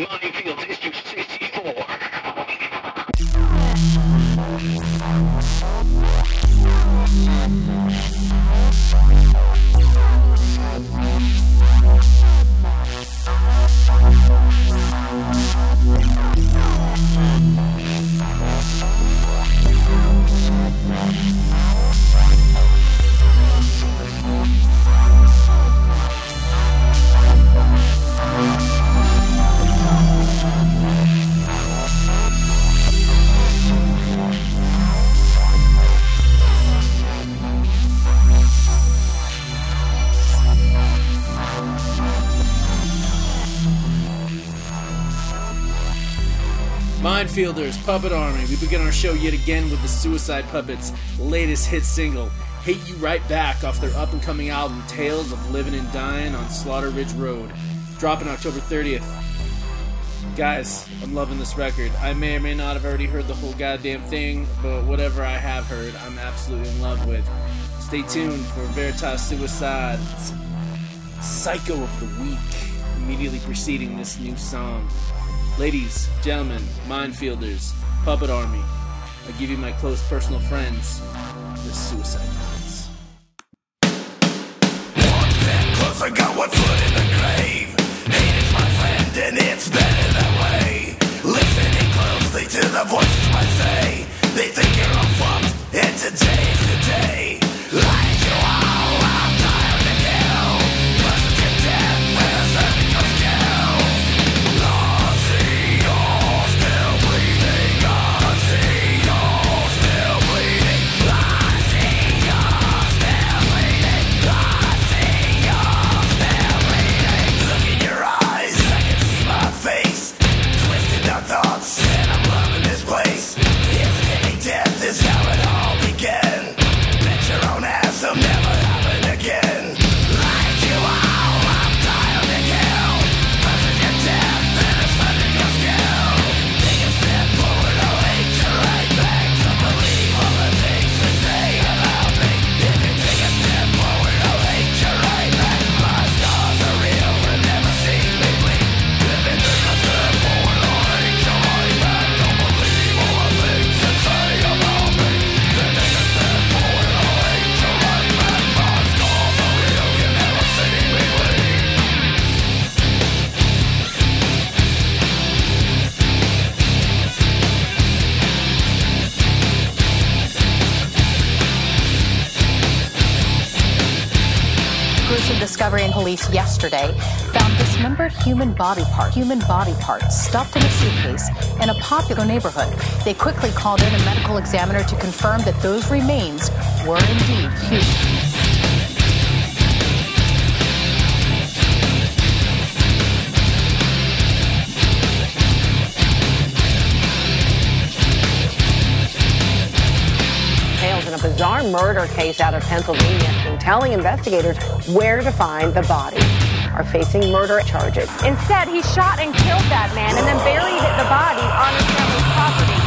Minefields Minefielders, Puppet Army. We begin our show yet again with the Suicide Puppets' latest hit single, Hate You Right Back, off their up and coming album, Tales of Living and Dying on Slaughter Ridge Road, dropping October 30th. Guys, I'm loving this record. I may or may not have already heard the whole goddamn thing, but whatever I have heard, I'm absolutely in love with. Stay tuned for Veritas Suicide's Psycho of the Week, immediately preceding this new song. Ladies, gentlemen, minefielders, puppet army, I give you my close personal friends, the Suicide body part, human body parts stuffed in a suitcase in a popular neighborhood. They quickly called in a medical examiner to confirm that those remains were indeed human. bizarre murder case out of Pennsylvania telling investigators where to find the bodies are facing murder charges. Instead, he shot and killed that man and then buried the body on his family's property.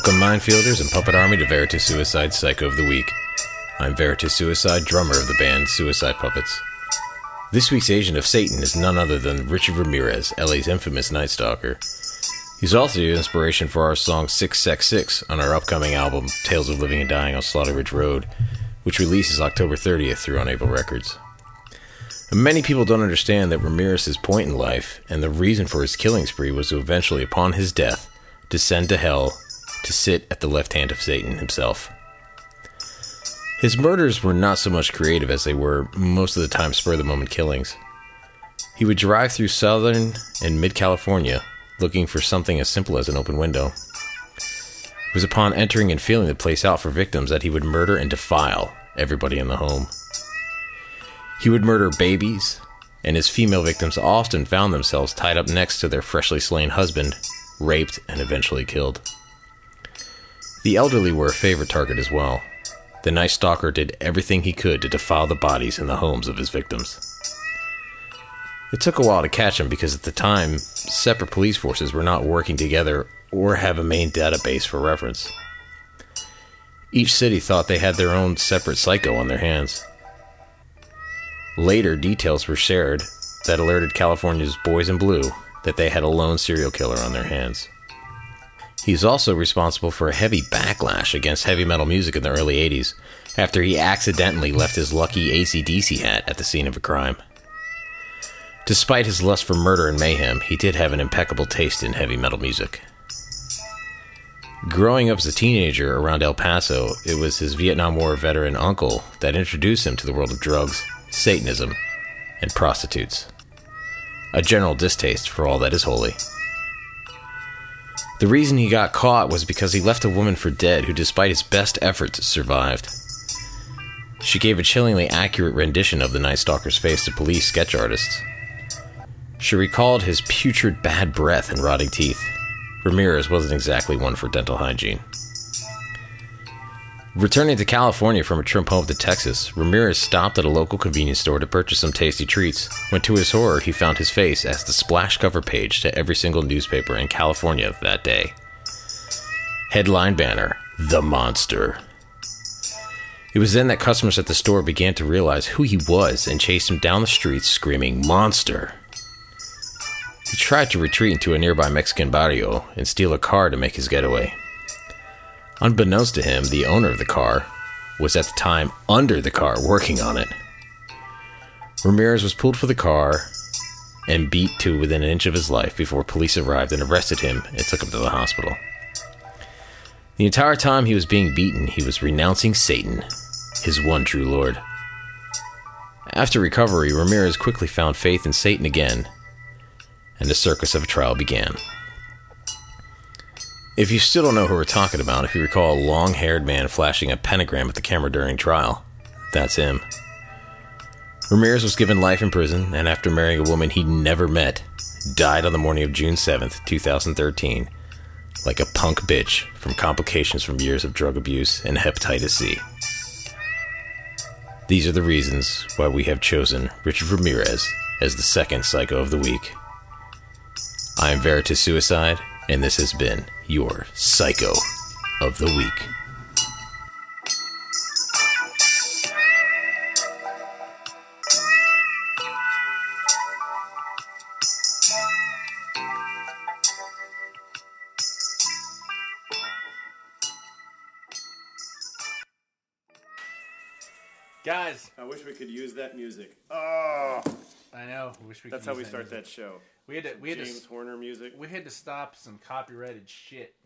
Welcome, Minefielders and Puppet Army, to Veritas Suicide Psycho of the Week. I'm Veritas Suicide, drummer of the band Suicide Puppets. This week's agent of Satan is none other than Richard Ramirez, LA's infamous Night Stalker. He's also the inspiration for our song 666 on our upcoming album Tales of Living and Dying on Slaughter Ridge Road, which releases October 30th through Unable Records. Many people don't understand that Ramirez's point in life and the reason for his killing spree was to eventually, upon his death, descend to hell to sit at the left hand of Satan himself. His murders were not so much creative as they were most of the time spur of the moment killings. He would drive through southern and mid California looking for something as simple as an open window. It was upon entering and feeling the place out for victims that he would murder and defile everybody in the home. He would murder babies, and his female victims often found themselves tied up next to their freshly slain husband, raped, and eventually killed. The elderly were a favorite target as well. The Night Stalker did everything he could to defile the bodies in the homes of his victims. It took a while to catch him because at the time, separate police forces were not working together or have a main database for reference. Each city thought they had their own separate psycho on their hands. Later, details were shared that alerted California's Boys in Blue that they had a lone serial killer on their hands. He's also responsible for a heavy backlash against heavy metal music in the early 80s after he accidentally left his lucky ACDC hat at the scene of a crime. Despite his lust for murder and mayhem, he did have an impeccable taste in heavy metal music. Growing up as a teenager around El Paso, it was his Vietnam War veteran uncle that introduced him to the world of drugs, Satanism, and prostitutes. A general distaste for all that is holy. The reason he got caught was because he left a woman for dead who, despite his best efforts, survived. She gave a chillingly accurate rendition of the Night Stalker's face to police sketch artists. She recalled his putrid bad breath and rotting teeth. Ramirez wasn't exactly one for dental hygiene. Returning to California from a trip home to Texas, Ramirez stopped at a local convenience store to purchase some tasty treats. When to his horror, he found his face as the splash cover page to every single newspaper in California that day. Headline banner The Monster. It was then that customers at the store began to realize who he was and chased him down the streets screaming, Monster! He tried to retreat into a nearby Mexican barrio and steal a car to make his getaway. Unbeknownst to him, the owner of the car was at the time under the car working on it. Ramirez was pulled for the car and beat to within an inch of his life before police arrived and arrested him and took him to the hospital. The entire time he was being beaten, he was renouncing Satan, his one true Lord. After recovery, Ramirez quickly found faith in Satan again, and the circus of a trial began. If you still don't know who we're talking about, if you recall a long haired man flashing a pentagram at the camera during trial, that's him. Ramirez was given life in prison, and after marrying a woman he'd never met, died on the morning of June 7th, 2013, like a punk bitch from complications from years of drug abuse and hepatitis C. These are the reasons why we have chosen Richard Ramirez as the second Psycho of the Week. I am Veritas Suicide, and this has been your Psycho of the Week. Guys, I wish we could use that music. Oh, I know. Wish we that's could how we use start music. that show. We had to. We had to. James s- Horner music. We had to stop some copyrighted shit.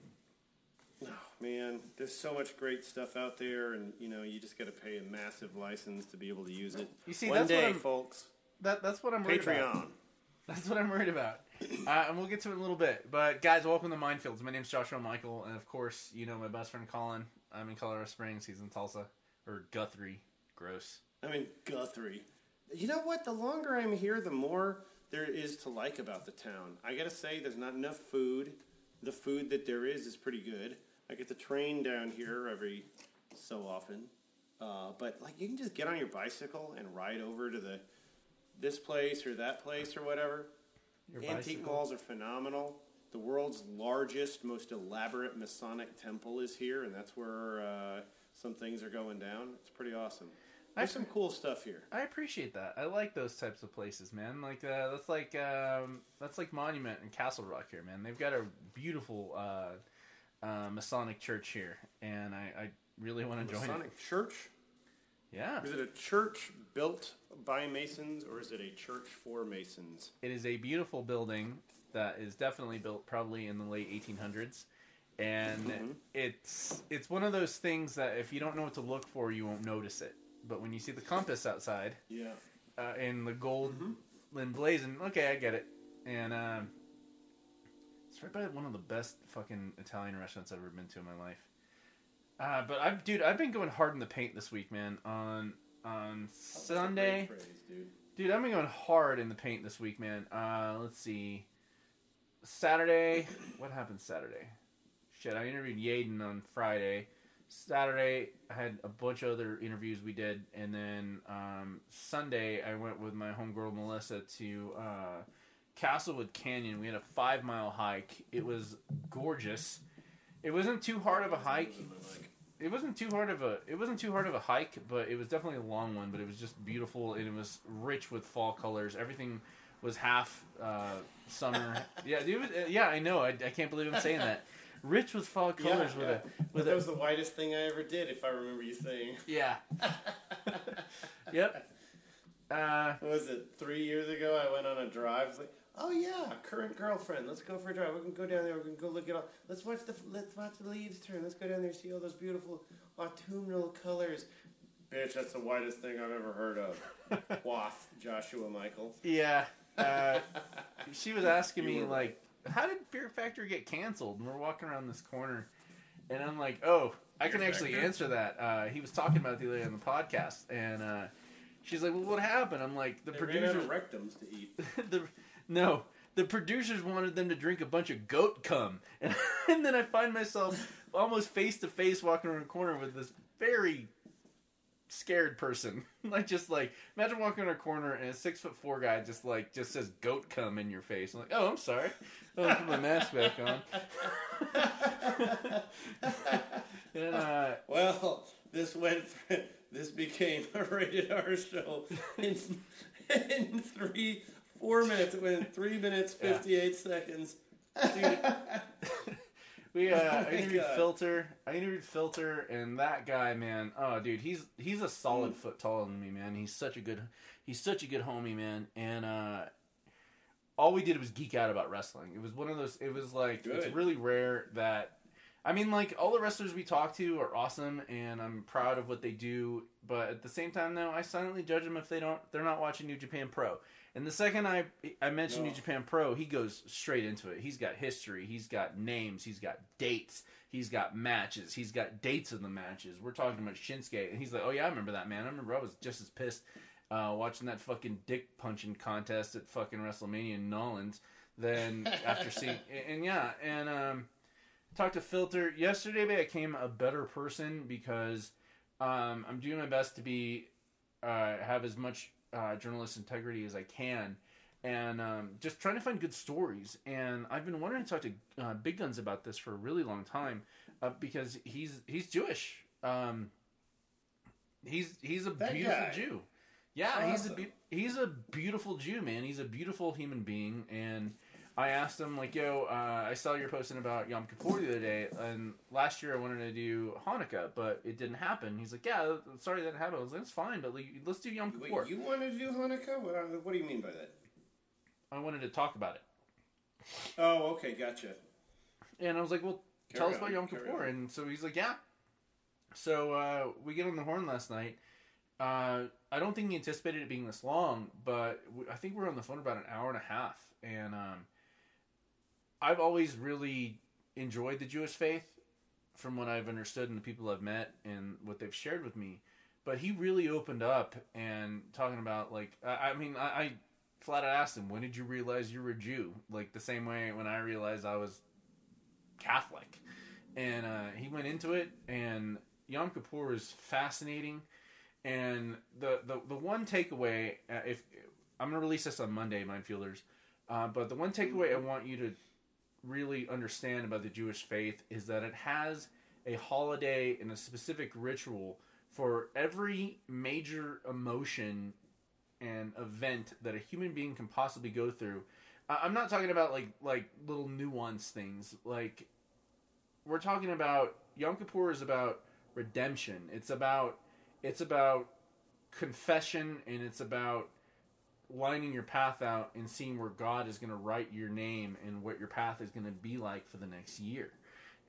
No, man, there's so much great stuff out there, and you know, you just got to pay a massive license to be able to use it. You see, one that's what day, folks. That that's what I'm worried about. Patreon. That's what I'm worried about. Uh, and we'll get to it in a little bit. But guys, welcome to Minefields. My name's Joshua Michael, and of course, you know my best friend Colin. I'm in Colorado Springs. He's in Tulsa or Guthrie. Gross. I mean, Guthrie. You know what? The longer I'm here, the more there is to like about the town. I gotta say, there's not enough food. The food that there is is pretty good. I get the train down here every so often, uh, but like you can just get on your bicycle and ride over to the this place or that place or whatever. Your Antique bicycle? malls are phenomenal. the world's largest, most elaborate Masonic temple is here, and that's where uh, some things are going down. It's pretty awesome. There's some cool stuff here. I appreciate that. I like those types of places, man. Like uh, that's like um, that's like Monument and Castle Rock here, man. They've got a beautiful uh, uh, Masonic church here, and I, I really want to join it. Masonic church? Yeah, Is it a church built by Masons, or is it a church for Masons? it is a beautiful building that is definitely built probably in the late 1800s, and it's it's one of those things that if you don't know what to look for, you won't notice it. But when you see the compass outside, Yeah. uh, and the gold and blazing. Okay, I get it. And um, it's right by one of the best fucking Italian restaurants I've ever been to in my life. Uh, but I've, dude, I've been going hard in the paint this week, man. On on Sunday, phrase, dude. dude, I've been going hard in the paint this week, man. Uh, let's see. Saturday, what happened Saturday? Shit, I interviewed Yaden on Friday. Saturday, I had a bunch of other interviews we did, and then um, Sunday, I went with my homegirl Melissa to uh, Castlewood Canyon. We had a five mile hike. It was gorgeous. It wasn't too hard of a hike. It wasn't too hard of a. It wasn't too hard of a hike, but it was definitely a long one. But it was just beautiful, and it was rich with fall colors. Everything was half uh, summer. yeah, dude. uh, Yeah, I know. I, I can't believe I'm saying that. Rich with fall colors Yeah, with yeah. But with that a was the whitest thing I ever did, if I remember you saying. yeah. yep. Uh, What was it? Three years ago, I went on a drive. It's like, oh yeah, current girlfriend. Let's go for a drive. We can go down there. We can go look at all. Let's watch the let's watch the leaves turn. Let's go down there and see all those beautiful autumnal colors. Bitch, that's the whitest thing I've ever heard of. Quaff, Joshua Michael. Yeah. Uh, she was asking me were like, "How did Fear Factor get canceled?" And we're walking around this corner, and I'm like, "Oh, I can Fear actually Factor? answer that." Uh, he was talking about it the other day on the podcast, and uh, she's like, "Well, what happened?" I'm like, "The They producers, rectums to eat. the no." The producers wanted them to drink a bunch of goat cum, and, and then I find myself almost face to face walking around a corner with this very scared person. like just like imagine walking in a corner and a six foot four guy just like just says goat cum in your face. I'm like, oh, I'm sorry. I'll put my mask back on. and uh, Well, this went. This became a rated R show in, in three, four minutes. It went three minutes Yeah. fifty eight seconds. dude, we uh, I my interviewed God. Filter. I interviewed Filter, and that guy, man. Oh, dude, he's he's a solid Mm. foot taller than me, man. He's such a good he's such a good homie, man. And uh, all we did was geek out about wrestling. It was one of those. It was like it's really rare that. I mean, like all the wrestlers we talk to are awesome, and I'm proud of what they do. But at the same time, though, I silently judge them if they don't. They're not watching New Japan Pro. And the second I I mention No. New Japan Pro, he goes straight into it. He's got history. He's got names. He's got dates. He's got matches. He's got dates of the matches. We're talking about Shinsuke, and he's like, "Oh yeah, I remember that man. I remember I was just as pissed uh, watching that fucking dick punching contest at fucking WrestleMania in Nolans than after seeing." And, and yeah, and um, talked to Filter yesterday. I came a better person because um, I'm doing my best to be uh, have as much uh, journalist integrity as I can, and um, just trying to find good stories. And I've been wanting to talk to uh, Big Guns about this for a really long time uh, because he's he's Jewish. Um, he's he's a That beautiful guy. Jew. Yeah, he's a be- he's a beautiful Jew, man. He's a beautiful human being, and I asked him like, "Yo, uh, I saw you're posting about Yom Kippur the other day, and last year I wanted to do Hanukkah, but it didn't happen." He's like, "Yeah, sorry that didn't. I was like, "It's fine, but like, let's do Yom Kippur." Wait, Kippur." you wanted to do Hanukkah? What, what do you mean by that? I wanted to talk about it, Oh, okay, gotcha. and I was like, "Well, Carry tell us about Yom Kippur." on. And so he's like, "Yeah." So uh, we get on the horn last night. Uh, I don't think he anticipated it being this long, but I think we were on the phone about an hour and a half. And um, I've always really enjoyed the Jewish faith from what I've understood and the people I've met and what they've shared with me. But he really opened up and talking about, like, I, I mean, I, I flat out asked him, when did you realize you were a Jew? Like, the same way when I realized I was Catholic. And uh, he went into it, and Yom Kippur is fascinating. And the, the, the one takeaway, uh, if I'm to release this on Monday, Minefielders, uh, but the one takeaway I want you to really understand about the Jewish faith is that it has a holiday and a specific ritual for every major emotion and event that a human being can possibly go through. I'm not talking about like like little nuance things. Like we're talking about Yom Kippur is about redemption. It's about it's about confession and it's about lining your path out and seeing where God is going to write your name and what your path is going to be like for the next year.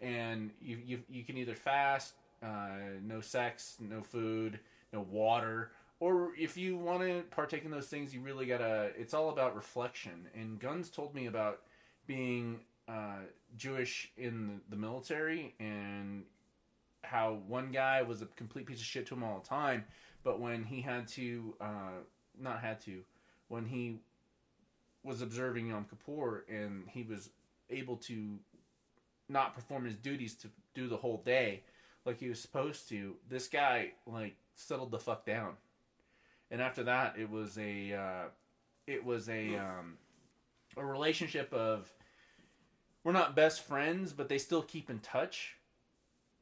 And you you, you can either fast, uh, no sex, no food, no water, or if you want to partake in those things, you really gotta. It's all about reflection. And Guns told me about being uh, Jewish in the, military and how one guy was a complete piece of shit to him all the time, but when he had to, uh, not had to, when he was observing Yom Kippur and he was able to not perform his duties to do the whole day like he was supposed to, this guy like settled the fuck down. And after that, it was a uh, it was a um, a relationship of we're not best friends, but they still keep in touch.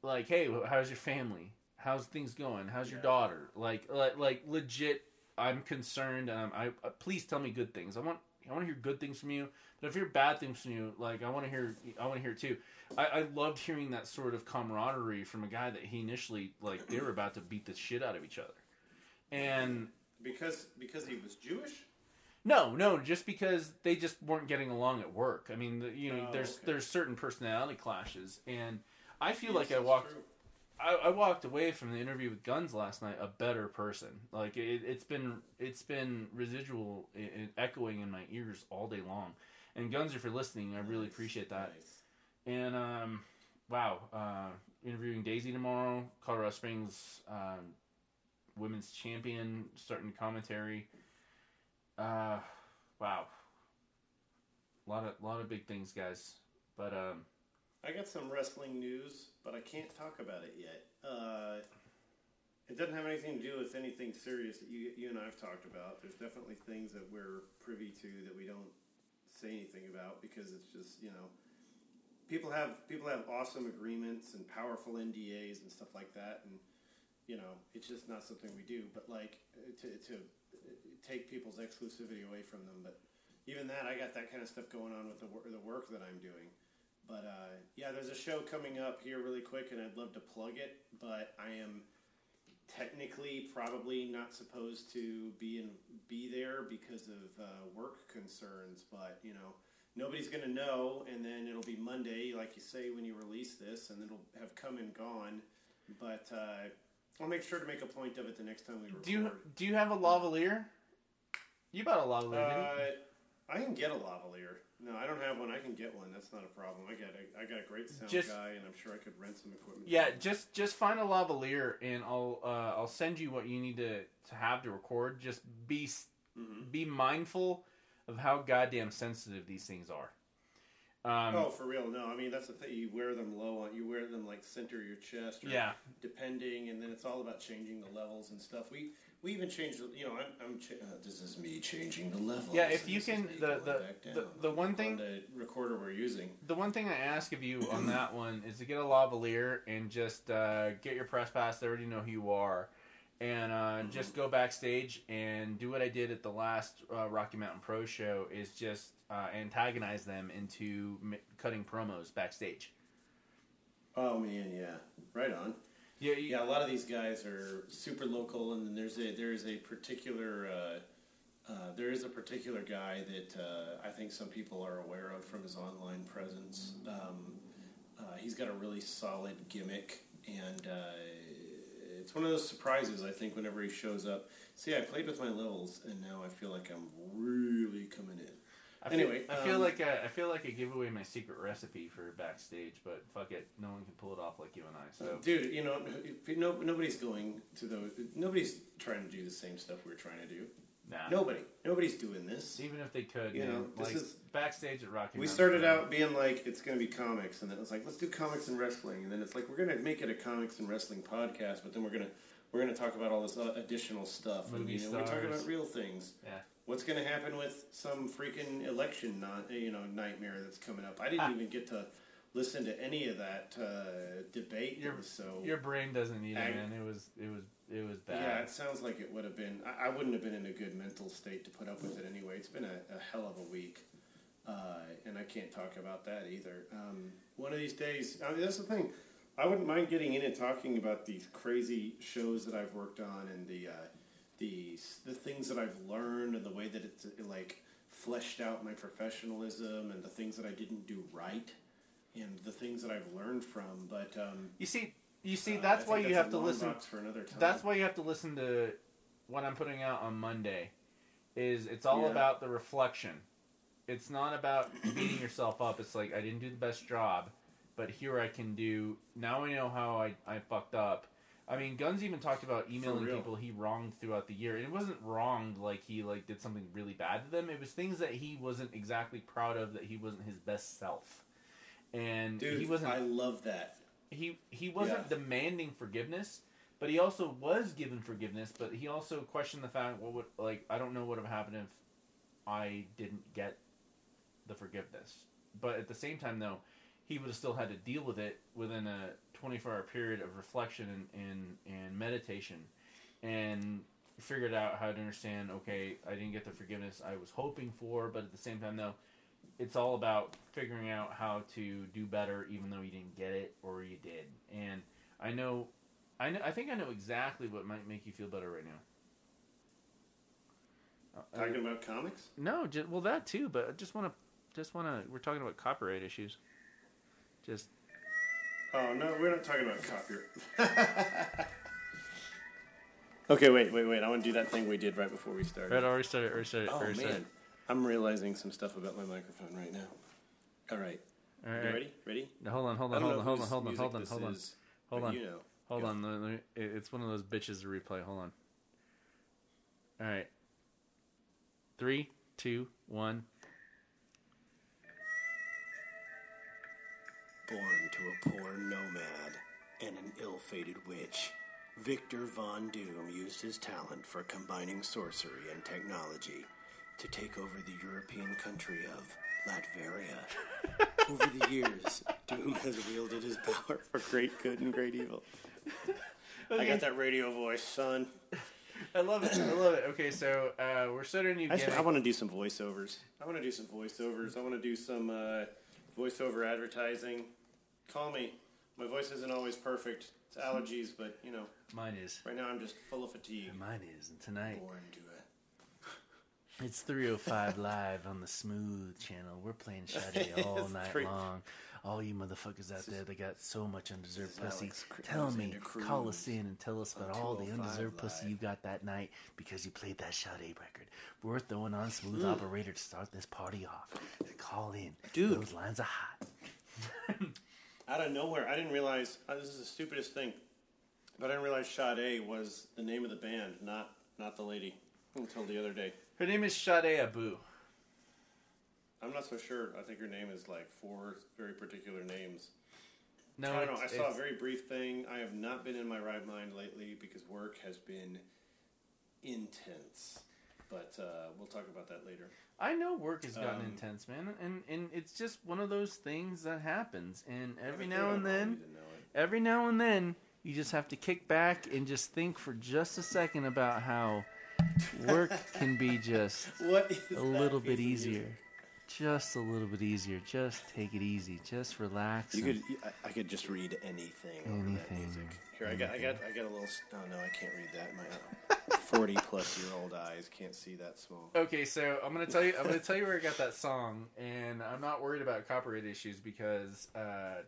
Like, hey, how's your family? How's things going? How's your daughter? Like, like, like legit. I'm concerned. Um, I uh, please tell me good things. I want I want to hear good things from you. But if you hear bad things from you, like I want to hear, I want to hear too. I, I loved hearing that sort of camaraderie from a guy that he initially like they were about to beat the shit out of each other, and Because because he was Jewish. no, no, just because they just weren't getting along at work. I mean, the, you know, Oh, there's okay. there's certain personality clashes, and I feel Yes, like I walked. true. I, I walked away from the interview with Guns last night a better person. Like it, it's been it's been residual, i i echoing in my ears all day long. And Guns, if you're listening, I really Nice, appreciate that. nice. And um, wow, uh, interviewing Daisy tomorrow, Colorado Springs um, women's champion, starting commentary. Uh, wow, a lot of lot of big things, guys. But um, I got some wrestling news, but I can't talk about it yet. Uh, it doesn't have anything to do with anything serious that you, you and I have talked about. There's definitely things that we're privy to that we don't say anything about because it's just you know people have people have awesome agreements and powerful NDAs and stuff like that, and you know it's just not something we do. But like to to take people's exclusivity away from them, but even that, I got that kind of stuff going on with the the work that I'm doing. But uh, yeah, there's a show coming up here really quick, and I'd love to plug it. But I am technically probably not supposed to be in be there because of uh, work concerns. But you know, nobody's gonna know, and then it'll be Monday, like you say, when you release this, and it'll have come and gone. But uh, I'll make sure to make a point of it the next time we record. do you do you have a lavalier? You bought a lavalier, didn't you? Uh, I can get a lavalier. No, I don't have one. I can get one. That's not a problem. I got a, I got a great sound Just- guy, and I'm sure I could rent some equipment. Yeah, just just find a lavalier and I'll uh, I'll send you what you need to, to have to record. Just be s Mm-hmm. be mindful of how goddamn sensitive these things are. Um, oh, for real? No, I mean that's the thing. You wear them low on. You wear them like center your chest. Or Yeah. Depending, and then it's all about changing the levels and stuff. We we even changed. the- You know, I'm. I'm cha- uh, this is me changing the level. Yeah, if you can- the- the- the- the one on thing- the recorder we're using. the one thing I ask of you on that one is to get a lavalier and just uh, get your press pass. They already know who you are, and uh, just go backstage and do what I did at the last uh, Rocky Mountain Pro show. Is just uh, antagonize them into m- cutting promos backstage. Oh man, yeah, right on. Yeah, you, Yeah, a lot of these guys are super local, and then there's a there's a particular uh, uh, there is a particular guy that uh, I think some people are aware of from his online presence. Um, uh, he's got a really solid gimmick, and uh, it's one of those surprises. I think whenever he shows up. See, I played with my levels, and now I feel like I'm really coming in. I feel, Anyway, I feel um, like I, I feel like I give away my secret recipe for backstage, but fuck it, no one can pull it off like you and I. So Dude, you know, if- no, nobody's going to the. Nobody's trying to do the same stuff we're trying to do. nah. Nobody, nobody's doing this. Even if they could, You man, know, this like is- backstage at Rocky. We Mountain started Pro. out being like it's going to be comics, and then it was like let's do comics and wrestling, and then it's like we're going to make it a comics and wrestling podcast, but then we're going to we're going to talk about all this uh, additional stuff. and, Movie you know, We're talking about real things. Yeah. What's going to happen with some freaking election, non, you know, nightmare that's coming up? I didn't Ah. even get to listen to any of that uh, debate. Your- so Your brain doesn't need Ag- man. It was it was it was bad. Yeah, it sounds like it would have been. I, I wouldn't have been in a good mental state to put up with it anyway. It's been a, a hell of a week, uh, and I can't talk about that either. Um, one of these days, I mean, that's the thing. I wouldn't mind getting in and talking about these crazy shows that I've worked on and the uh, the the things that I've learned and the way that it's uh, like fleshed out my professionalism and the things that I didn't do right and the things that I've learned from. But um, You see, you see, uh, that's I why think you have to listen. for another time. That's why you have to listen to what I'm putting out on Monday. Is it's all Yeah. about the reflection. It's not about beating yourself up. It's like I didn't do the best job, but here I can do. Now I know how I, I fucked up. I mean, Guns even talked about emailing people he wronged throughout the year. And it wasn't wronged like he like did something really bad to them. It was things that he wasn't exactly proud of. That he wasn't his best self, and Dude, he wasn't I love that. he he wasn't Yeah. demanding forgiveness, but he also was given forgiveness. But he also questioned the fact, what would like I don't know what would have happened if I didn't get the forgiveness. But at the same time, though, he would have still had to deal with it within a 24 hour period of reflection and, and, and meditation, and figured out how to understand. Okay, I didn't get the forgiveness I was hoping for, but at the same time, though, it's all about figuring out how to do better, even though you didn't get it or you did. And I know, I know, I think I know exactly what might make you feel better right now. Uh, Talking about comics? no, just, well that too, but I just want to, just want to. We're talking about copyright issues. Just Oh no, we're not talking about copyright. okay, wait, wait, wait. I want to do that thing we did right before we started. Red already started. Already started. oh already man, started. I'm realizing some stuff about my microphone right now. All right, All you ready? Ready? Now, hold on, hold on, hold on, hold on, hold on, hold on, hold on, hold on. You know. hold Go. on. let me- it- It's one of those bitches to replay. Hold on. All right. Three, two, one. Born to a poor nomad and an ill-fated witch, Victor Von Doom used his talent for combining sorcery and technology to take over the European country of Latveria. Over the years, Doom has wielded his power For great good and great evil. I got that radio voice, son. I love it. I love it. Okay, so uh, we're starting a new I, just- I want to do some voiceovers. I want to do some voiceovers. I want to do some uh, voiceover advertising. Call me. My voice isn't always perfect. It's allergies, but you know, Mine is. right now I'm just full of fatigue. Mine is. And tonight, born to a it's 305 live on the Smooth channel. We're playing Sade all night three- long. All you motherfuckers out there that got so much undeserved pussy, Alex tell me, call us in and tell us about all the 205 undeserved pussy you got that night because you played that Sade record. We're throwing on Smooth Operator to start this party off. Call in. Dude. Those lines are hot. Out of nowhere, I didn't realize. Uh, this is the stupidest thing, but I didn't realize Sade was the name of the band, not not the lady. Until the other day, Her name is Sade Adu. I'm not so sure. I think her name is like four very particular names. No, I don't know. I saw a very brief thing. I have not been in my right mind lately because work has been intense. But uh, we'll talk about that later. I know work has gotten Um, intense, man, and and it's just one of those things that happens. And every now and then, need to know it. every now and then, you just have to kick back and just think for just a second about how work can be just a little bit easier. Just a little bit easier. Just take it easy. Just relax. You could. I- I could just read anything. over that Anything. music. Here, I got. I got. I got a little. s- Oh no, I can't read that. My forty-plus-year-old eyes can't see that small. Okay, so I'm gonna tell you. I'm gonna tell you where I got that song, and I'm not worried about copyright issues because uh,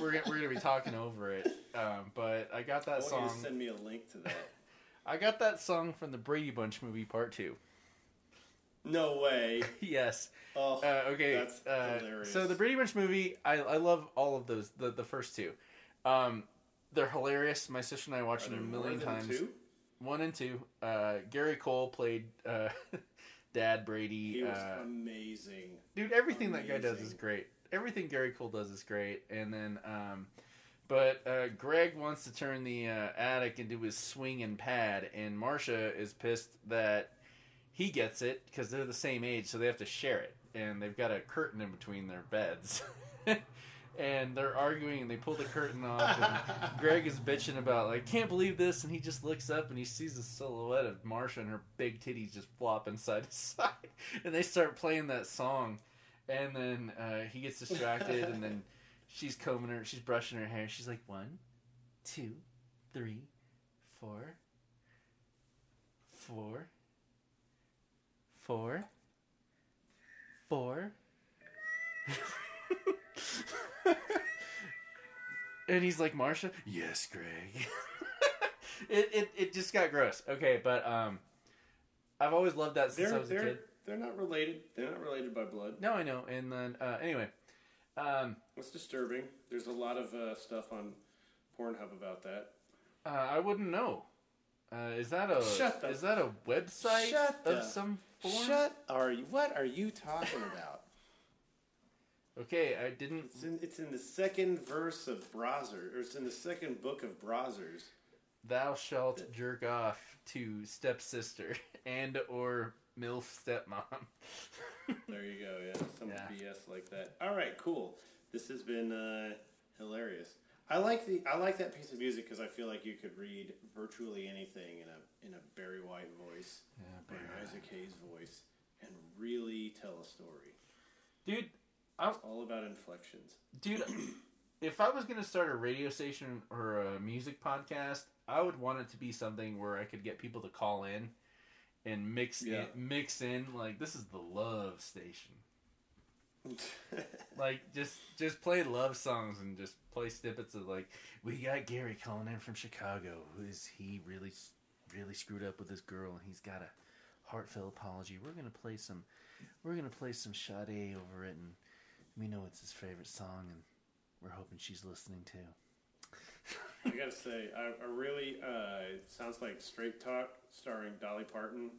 we're gonna, we're gonna be talking over it. Um, but I got I that want you song. to send me a link to that. I got that song from the Brady Bunch movie Part Two. No way. yes. Oh, Uh, okay. that's uh, hilarious. so the Brady Bunch movie, I, I love all of those. The the first two, um, they're hilarious. My sister and I watched Are them a million times. two? One and two. Uh, Gary Cole played uh, Dad Brady. He was uh, amazing. dude everything that guy does is great everything gary cole does is great and then um but uh, greg wants to turn the uh, attic into his swing and pad and marcia is pissed that he gets it because they're the same age, so they have to share it, and they've got a curtain in between their beds. and they're arguing, and they pull the curtain off. And Greg is bitching about like, can't believe this, and he just looks up and he sees the silhouette of Marcia and her big titties just flopping side to side, and they start playing that song, and then uh, he gets distracted, and then she's combing her, she's brushing her hair, she's like one, two, three, four, four, four, four. and he's like, Marcia, yes, Greg. it, it it just got gross. Okay, but um, I've always loved that since They're I was a kid. they're not related. They're not related by blood. No, I know. And then uh, anyway, um, It's disturbing. There's a lot of uh, stuff on Pornhub about that. uh, I wouldn't know. Uh, is that a Shut the is that a website Shut of some form? Shut are you? What are you talking about? Okay, I didn't. It's in, it's in the second verse of Browser, or it's in the second book of Browsers. Thou shalt jerk off to stepsister and or milf stepmom. There you go. Yeah, some Yeah. BS like that. All right, cool. This has been uh, hilarious. I like the I like that piece of music because I feel like you could read virtually anything in a in a Barry White voice or an Isaac Hayes voice and really tell a story. Dude, I, It's all about inflections. dude, if I was gonna start a radio station or a music podcast, I would want it to be something where I could get people to call in and mix Yeah. in, mix in like this is the love station. like just just play love songs and just play snippets of like we got Gary calling in from Chicago. Who is he really really screwed up with this girl and he's got a heartfelt apology. We're gonna play some we're gonna play some Sade over it and we know it's his favorite song and we're hoping she's listening too. I gotta say, I, I really uh, it sounds like Straight Talk starring Dolly Parton,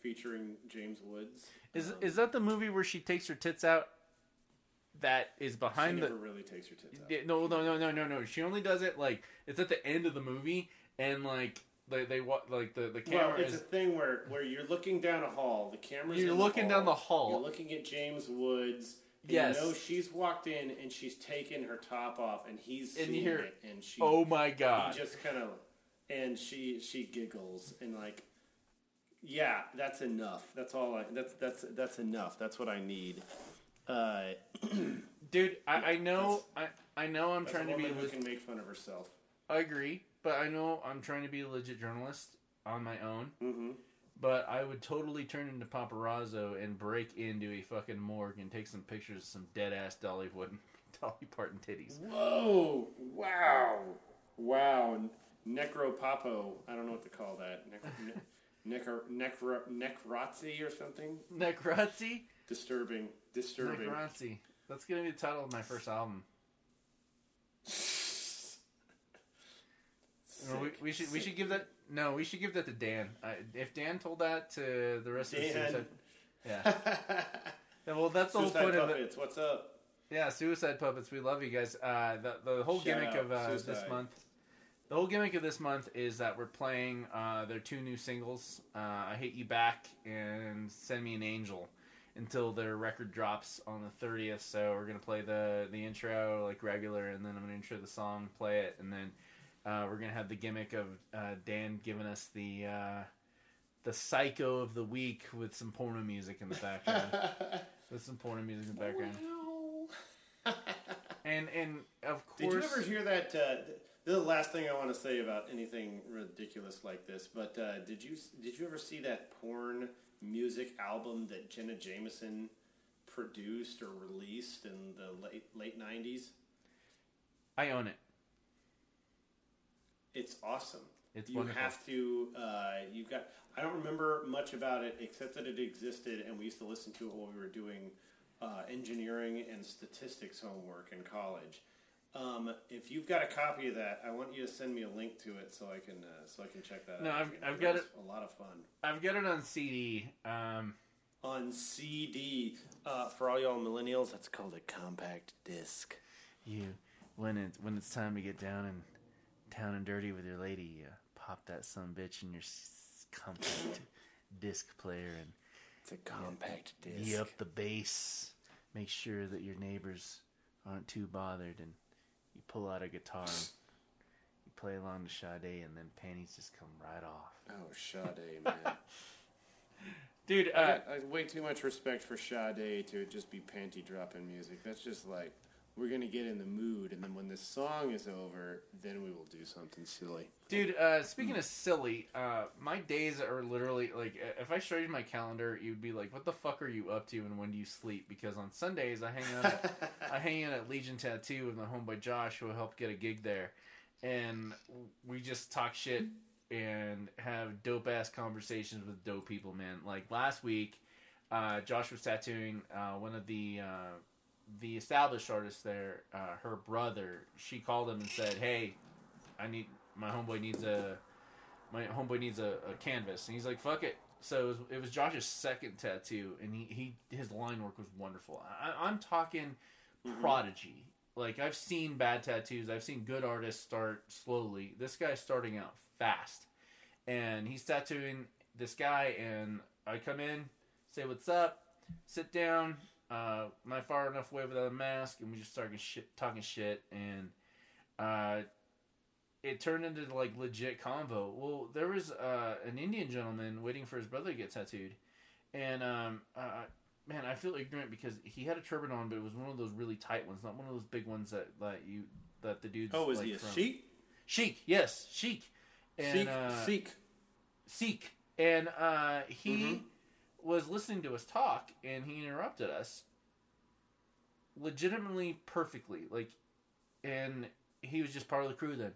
featuring James Woods. Is Um, is that the movie where she takes her tits out? That is she behind the never really takes her tits out. No, no, no, no, no, no. She only does it like it's at the end of the movie, and like they they wa- like the the camera Well, it's is a thing where, where you're looking down a hall. The camera's You're in looking down the hall. You're looking at James Woods. Yes. You know she's walked in and she's taken her top off, and he's you seeing it, and she. "Oh my God." He just kind of, and she she giggles and like, yeah, that's enough. That's all I. That's that's that's enough. That's what I need. Uh, dude. I, I know I I know I'm trying to be. who can make fun of herself. I agree, but I know I'm trying to be a legit journalist on my own. Mm-hmm. But I would totally turn into paparazzo and break into a fucking morgue and take some pictures of some dead ass Dollywood, Dolly Parton titties. Whoa! Wow! Wow! Necropapo. I don't know what to call that. Nec- ne- necro- necro- necrotzy or something. Necrotzy? Disturbing. Disturbing. Necrotzy. That's gonna be the title of my first album. No, we, we should we sick. should give that no we should give that to Dan. I, if Dan told that to the rest of the suicide, yeah. Yeah, well, that's the whole Suicide point of it. What's up? Yeah, Suicide Puppets. We love you guys. Uh, the the whole Shout gimmick out, of uh, this month. The whole gimmick of this month is that we're playing uh, their two new singles, uh, "I Hate You Back" and "Send Me an Angel," until their record drops on the thirtieth. So we're gonna play the the intro like regular, and then I'm gonna intro the song, play it, and then uh, we're gonna have the gimmick of uh, Dan giving us the uh, the psycho of the week with some porno music in the background. with some porno music in the background. And and of course, Did you ever hear that? Uh, th- this is the last thing I want to say about anything ridiculous like this. But uh, did you did you ever see that porn music album that Jenna Jameson produced or released in the late late nineties? I own it. It's awesome. It's you wonderful. have to. Uh, you've got. I don't remember much about it except that it existed, and we used to listen to it while we were doing uh, engineering and statistics homework in college. Um, if you've got a copy of that, I want you to send me a link to it so I can uh, so I can check that No, out. I've- I've got it. A lot of fun I've got it on CD. Um, on CD. Uh, for all y'all millennials, that's called a compact disc. you when it when it's time to get down and down and dirty with your lady, you pop that some bitch in your compact disc player and It's a compact disc. you up the bass. Make sure that your neighbors aren't too bothered, and you pull out a guitar. And you play along to Sade, and then panties just come right off. Oh, Sade, man. Dude, I, uh, got, I have way too much respect for Sade to just be panty dropping music. That's just like we're gonna get in the mood, and then when this song is over, then we will do something silly. Dude, uh, speaking of silly, uh, my days are literally like if I showed you my calendar, you'd be like, "What the fuck are you up to, and when do you sleep?" Because on Sundays I hang out, at, I hang out at Legion Tattoo with my homeboy Josh, who helped get a gig there, and we just talk shit and have dope ass conversations with dope people, man. Like last week, uh, Josh was tattooing uh, one of the uh, the established artist there. Uh, her brother, she called him and said, "Hey, I need my homeboy needs a my homeboy needs a, a canvas," and he's like, "Fuck it." So it was, it was Josh's second tattoo, and he, he his line work was wonderful. I, I'm talking prodigy. Like I've seen bad tattoos, I've seen good artists start slowly. This guy's starting out fast, and he's tattooing this guy. And I come in, say what's up, sit down. Uh, my far enough away without a mask, and we just started shit, talking shit, and uh, it turned into like legit convo. Well, there was uh, an Indian gentleman waiting for his brother to get tattooed, and um, uh, man, I feel ignorant because he had a turban on, but it was one of those really tight ones, not one of those big ones that that you that the dudes. Oh, is like he a from- sheik? Sheik, yes, Sheik, and Sikh, uh, Sikh. Sikh, and uh, he Mm-hmm. Was listening to us talk, and he interrupted us, legitimately perfectly, like, and he was just part of the crew then,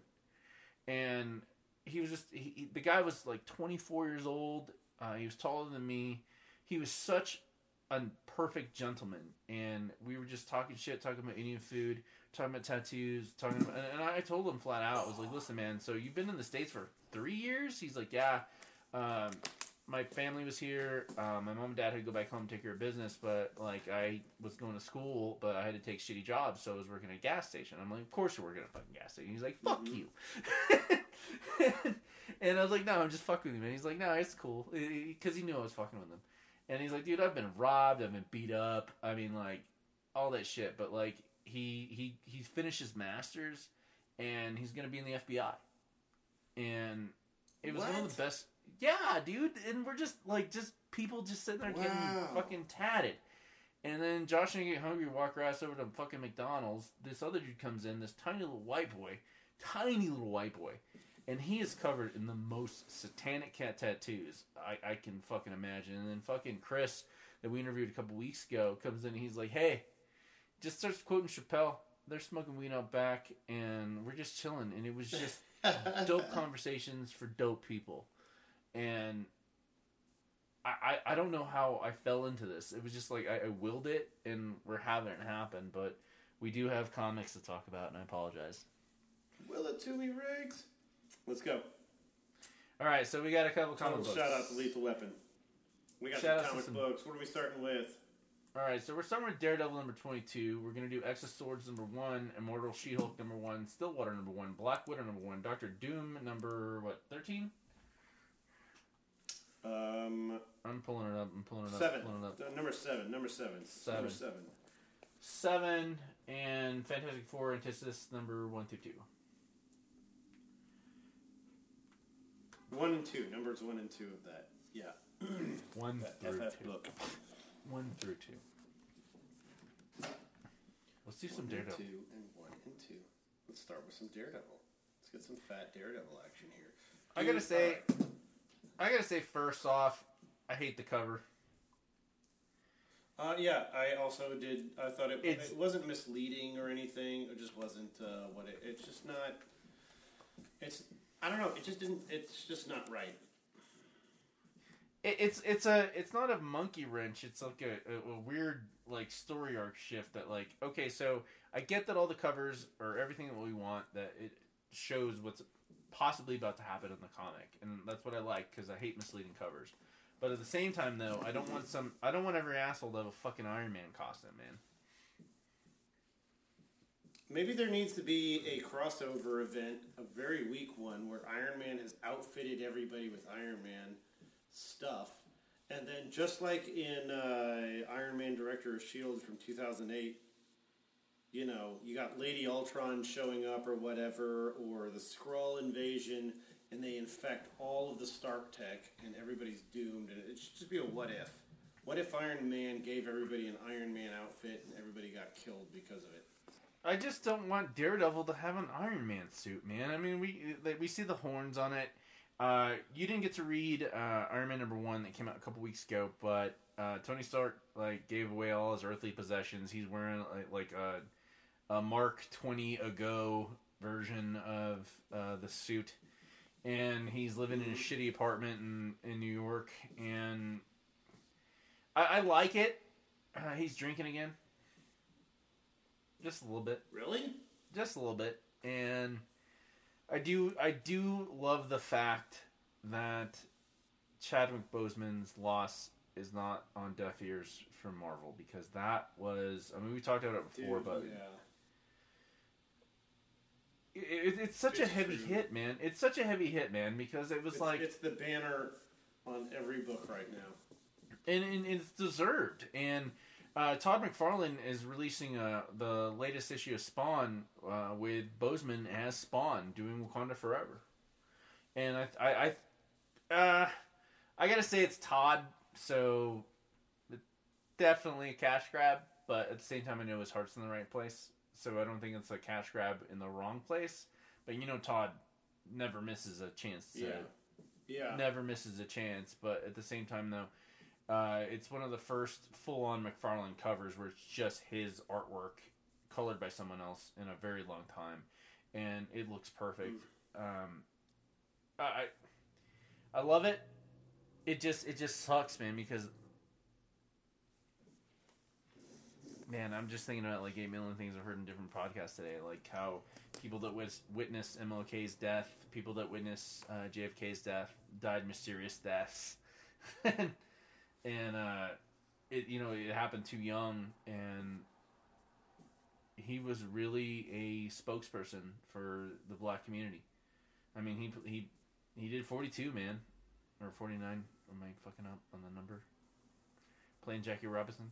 and he was just he, he- the guy was like 24 years old. Uh, he was taller than me. He was such a perfect gentleman, and we were just talking shit, talking about Indian food, talking about tattoos, talking about, and, and I told him flat out, I was like, "Listen, man, so you've been in the states for three years?" He's like, "Yeah." Um, my family was here. Um, my mom and dad had to go back home and take care of business, but like I was going to school, but I had to take shitty jobs, so I was working at a gas station. I'm like, of course you're working at a fucking gas station. He's like, fuck you. and I was like, no, I'm just fucking with him. And he's like, no, it's cool, because he knew I was fucking with him. And he's like, dude, I've been robbed, I've been beat up. I mean, like all that shit. But like he he he finished his masters, and he's gonna be in the FBI. And it was one of the best. Yeah, dude. And we're just like just people just sitting there getting fucking tatted. And then Josh and I get hungry, walk our ass over to fucking McDonald's. This other dude comes in, this tiny little white boy, tiny little white boy, and he is covered in the most satanic cat tattoos I, I can fucking imagine. And then fucking Chris, that we interviewed a couple weeks ago, comes in and he's like, "Hey," just starts quoting Chappelle. They're smoking weed out back, and we're just chilling. And it was just dope conversations for dope people. And I, I, I don't know how I fell into this. It was just like I, I willed it, and we're having it happen. But we do have comics to talk about, and I apologize. Will it to me, Riggs? Let's go. All right, so we got a couple comic oh, books. Shout out to Lethal Weapon. We got Shout some comic some- books. What are we starting with? All right, so we're starting with Daredevil number twenty-two. We're gonna do X of Swords number one, Immortal She-Hulk number one, Stillwater number one, Black Widow number one, Doctor Doom number what thirteen? Um, I'm pulling it up. I'm pulling it up. seven. Pulling it up. Uh, number seven. Number seven. Seven. Number seven. Seven and Fantastic Four Antithesis number one through two. One and two. Numbers one and two of that. Yeah. One That through FF two. book. One through two. Let's do some One and Daredevil. two and one and two. Let's start with some Daredevil. Let's get some fat Daredevil action here. I gotta say, alright. I gotta say first off, I hate the cover. Uh, yeah, I also did. I thought it, It's- it wasn't misleading or anything. It just wasn't uh, what it. It's just not. It's. I don't know. It just didn't. It's just not right. It, it's it's a it's not a monkey wrench. It's like a, a, a weird like story arc shift that like okay, so I get that all the covers or everything that we want that it shows what's possibly about to happen in the comic, and that's what I like because I hate misleading covers. But at the same time, though, I don't want some. I don't want every asshole to have a fucking Iron Man costume, man. Maybe there needs to be a crossover event, a very weak one, where Iron Man has outfitted everybody with Iron Man stuff, And then, just like in uh, Iron Man Director of S.H.I.E.L.D. from 2008, you know, you got Lady Ultron showing up or whatever, or the Skrull invasion, and they infect all of the Stark tech, and everybody's doomed. And it should just be a what if. What if Iron Man gave everybody an Iron Man outfit and everybody got killed because of it? I just don't want Daredevil to have an Iron Man suit, man. I mean, we we see the horns on it. Uh, you didn't get to read uh, Iron Man number one that came out a couple weeks ago, but uh, Tony Stark like gave away all his earthly possessions. He's wearing like, like a, a Mark Twenty ago version of uh, the suit, and he's living in a shitty apartment in in New York. And I, I like it. Uh, he's drinking again, just a little bit Really? just a little bit and i do i do love the fact that chadwick boseman's loss is not on deaf ears from marvel because that was i mean we talked about it before Dude, but yeah. It, it- it's such a heavy true. hit man it's such a heavy hit man because it was It's, like it's the banner on every book right now. and, and it's deserved. And uh, Todd McFarlane is releasing uh, the latest issue of Spawn uh, with Boseman as Spawn doing Wakanda Forever. And I, I, I, uh, I gotta say it's Todd, so definitely a cash grab. But at the same time, I know his heart's in the right place, so I don't think it's a cash grab in the wrong place. But you know, Todd never misses a chance to Yeah. Yeah. never misses a chance. But at the same time, though, uh, it's one of the first full-on McFarlane covers where it's just his artwork colored by someone else in a very long time, and it looks perfect. Um, I I love it. It just it just sucks, man, because man, I'm just thinking about like eight million things I've heard in different podcasts today, like how people that wis- witness MLK's death, people that witness uh, JFK's death, died mysterious deaths, and and uh, it you know it happened too young, and he was really a spokesperson for the black community. I mean, he he he did 42, man, or 49. Am I fucking up on the number? Playing Jackie Robinson.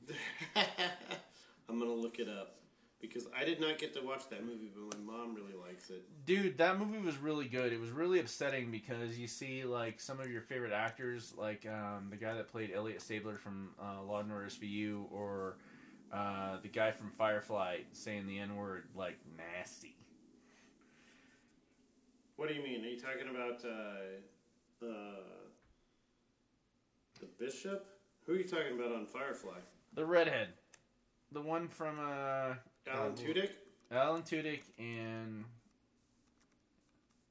I'm gonna look it up because I did not get to watch that movie, but my mom really likes it. Dude, that movie was really good. It was really upsetting because you see like some of your favorite actors, like um, the guy that played Elliot Stabler from uh, Law and Order SVU, or uh, the guy from Firefly saying the N word like nasty. What do you mean? Are you talking about uh, uh, the bishop? Who are you talking about on Firefly? The redhead, the one from uh, Alan uh, Tudyk. Alan Tudyk and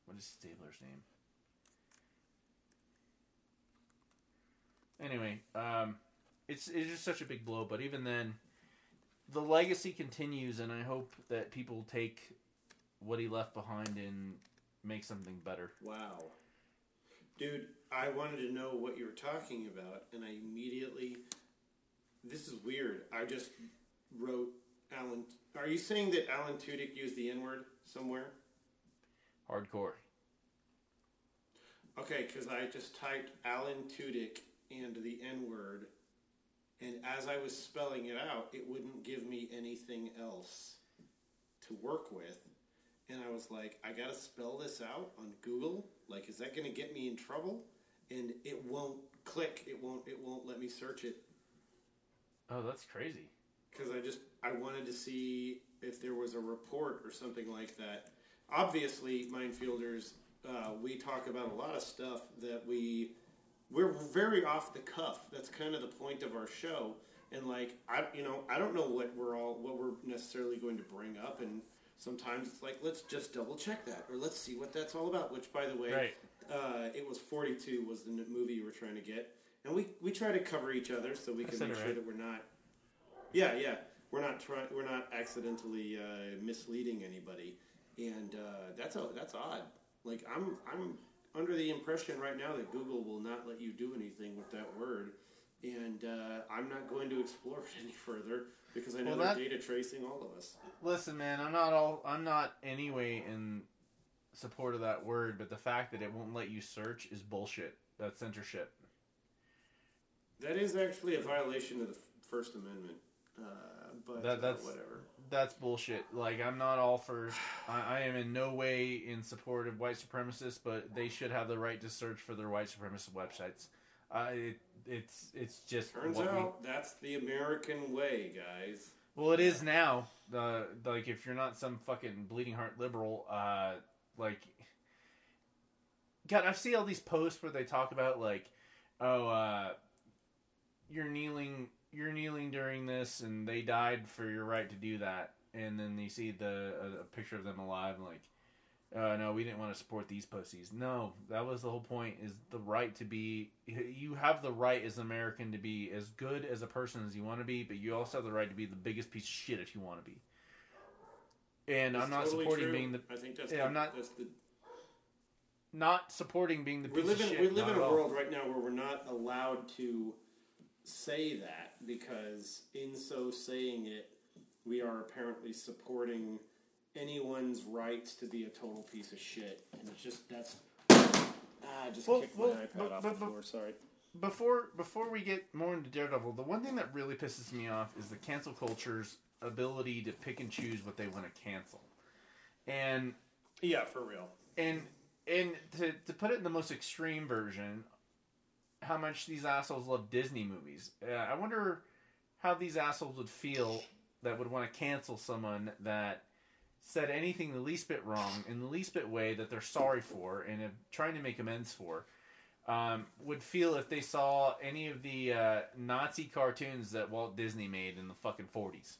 what is Stabler's name? Anyway, um, it's it's just such a big blow. But even then, the legacy continues, and I hope that people take what he left behind and make something better. Wow. Dude, I wanted to know what you were talking about, and I immediately. This is weird. I just wrote Alan. Are you saying that Alan Tudyk used the N word somewhere? Hardcore. Okay, because I just typed Alan Tudyk and the N word, and as I was spelling it out, it wouldn't give me anything else to work with. And I was like, I gotta spell this out on Google. Like, is that gonna get me in trouble? And it won't click. It won't. It won't let me search it Oh, that's crazy. Because I just I wanted to see if there was a report or something like that. Obviously, minefielders, uh, we talk about a lot of stuff that we we're very off the cuff. That's kind of the point of our show. And like I, you know, I don't know what we're all what we're necessarily going to bring up, and sometimes it's like let's just double check that or let's see what that's all about. Which, by the way, Right. uh, it was Forty Two was the movie you were trying to get, and we we try to cover each other so we can make it sure right. that we're not yeah, yeah. We're not trying. We're not accidentally uh, misleading anybody, and uh, that's a, that's odd. Like I'm I'm under the impression right now that Google will not let you do anything with that word, and uh, I'm not going to explore it any further because I know Well, they're that- data tracing all of us. Listen, man, I'm not all I'm not anyway in support of that word, but the fact that it won't let you search is bullshit. That's censorship. That is actually a violation of the First Amendment. Uh, but That- uh, that's- whatever. That's bullshit. Like I'm not all for. I, I am in no way in support of white supremacists, but they should have the right to search for their white supremacist websites. Uh, it, it's it's just Turns what we- out that's the American way, guys. Well, it is now. The like if you're not some fucking bleeding heart liberal, uh, like God, I see all these posts where they talk about like, oh, uh, you're kneeling, you're kneeling during this, and they died for your right to do that, and then you see the a, a picture of them alive, and like, uh, no, we didn't want to support these pussies. No, that was the whole point. Is the right to be? You have the right as an American to be as good as a person as you want to be, but you also have the right to be the biggest piece of shit if you want to be. And I'm not totally supporting true. being the. I think that's yeah, the, I'm not That's the, not supporting being the we live in shit. we live in a world right now where we're not allowed to say that because in so saying it, we are apparently supporting anyone's rights to be a total piece of shit, and it's just that's. Ah, I just Well, kicked well, my iPad but- off but- the floor. Sorry. before before we get more into Daredevil, the one thing that really pisses me off is the cancel culture's ability to pick and choose what they want to cancel, and Yeah, for real. and and to to put it in the most extreme version, how much these assholes love Disney movies. Uh, I wonder how these assholes would feel that would want to cancel someone that said anything the least bit wrong in the least bit way that they're sorry for and are trying to make amends for. Um, would feel if they saw any of the uh, Nazi cartoons that Walt Disney made in the fucking forties.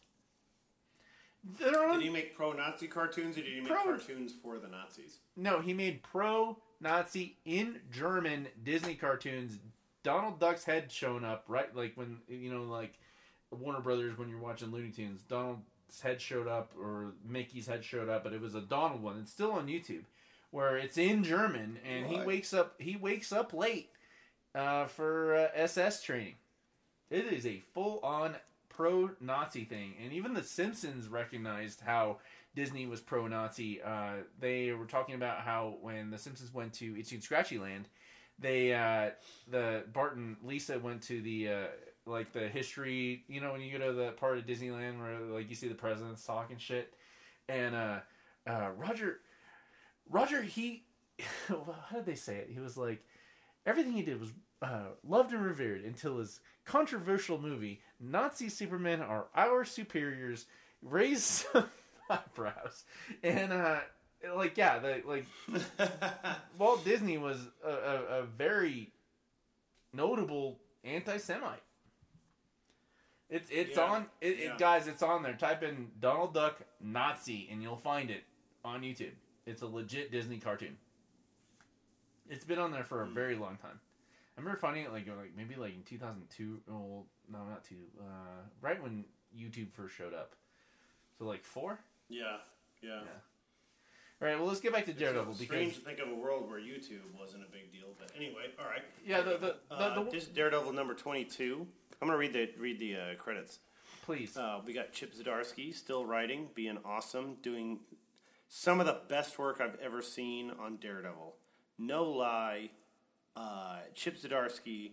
On Did he make pro-Nazi cartoons, or did he make Pro- cartoons for the Nazis? No, he made pro Nazi in German Disney cartoons. Donald Duck's head showing up, right? Like when, you know, like Warner Brothers, when you're watching Looney Tunes, Donald's head showed up, or Mickey's head showed up, but it was a Donald one. It's still on YouTube, where it's in German, and he wakes up, he wakes up late uh, for uh, SS training. It is a full on pro Nazi thing. And even The Simpsons recognized how Disney was pro Nazi. Uh, they were talking about how when The Simpsons went to Itchy and Scratchy Land, they, uh, the Barton Lisa went to the, uh, like the history, you know, when you go to the part of Disneyland where like you see the presidents talking shit. And uh, uh, Roger, Roger, he, how did they say it? He was like, everything he did was uh, loved and revered until his controversial movie Nazi Superman are our superiors raised eyebrows and uh like yeah the like Walt Disney was a, a, a very notable anti-Semite. It's it's Yeah, on it, yeah. it guys it's on there. Type in Donald Duck Nazi and you'll find it on YouTube. It's a legit Disney cartoon. It's been on there for a very long time. I remember finding it like like maybe like in 2002. Oh no, not two. Uh, right when YouTube first showed up. So like four. Yeah, yeah. All right. Well, let's get back to Daredevil It's because strange to think of a world where YouTube wasn't a big deal, but anyway, all right. Yeah, the- the- uh, the- this is Daredevil number twenty-two. I'm gonna read the read the uh, credits. please. Uh, we got Chip Zdarsky still writing, being awesome, doing some of the best work I've ever seen on Daredevil. No lie, uh, Chip Zdarsky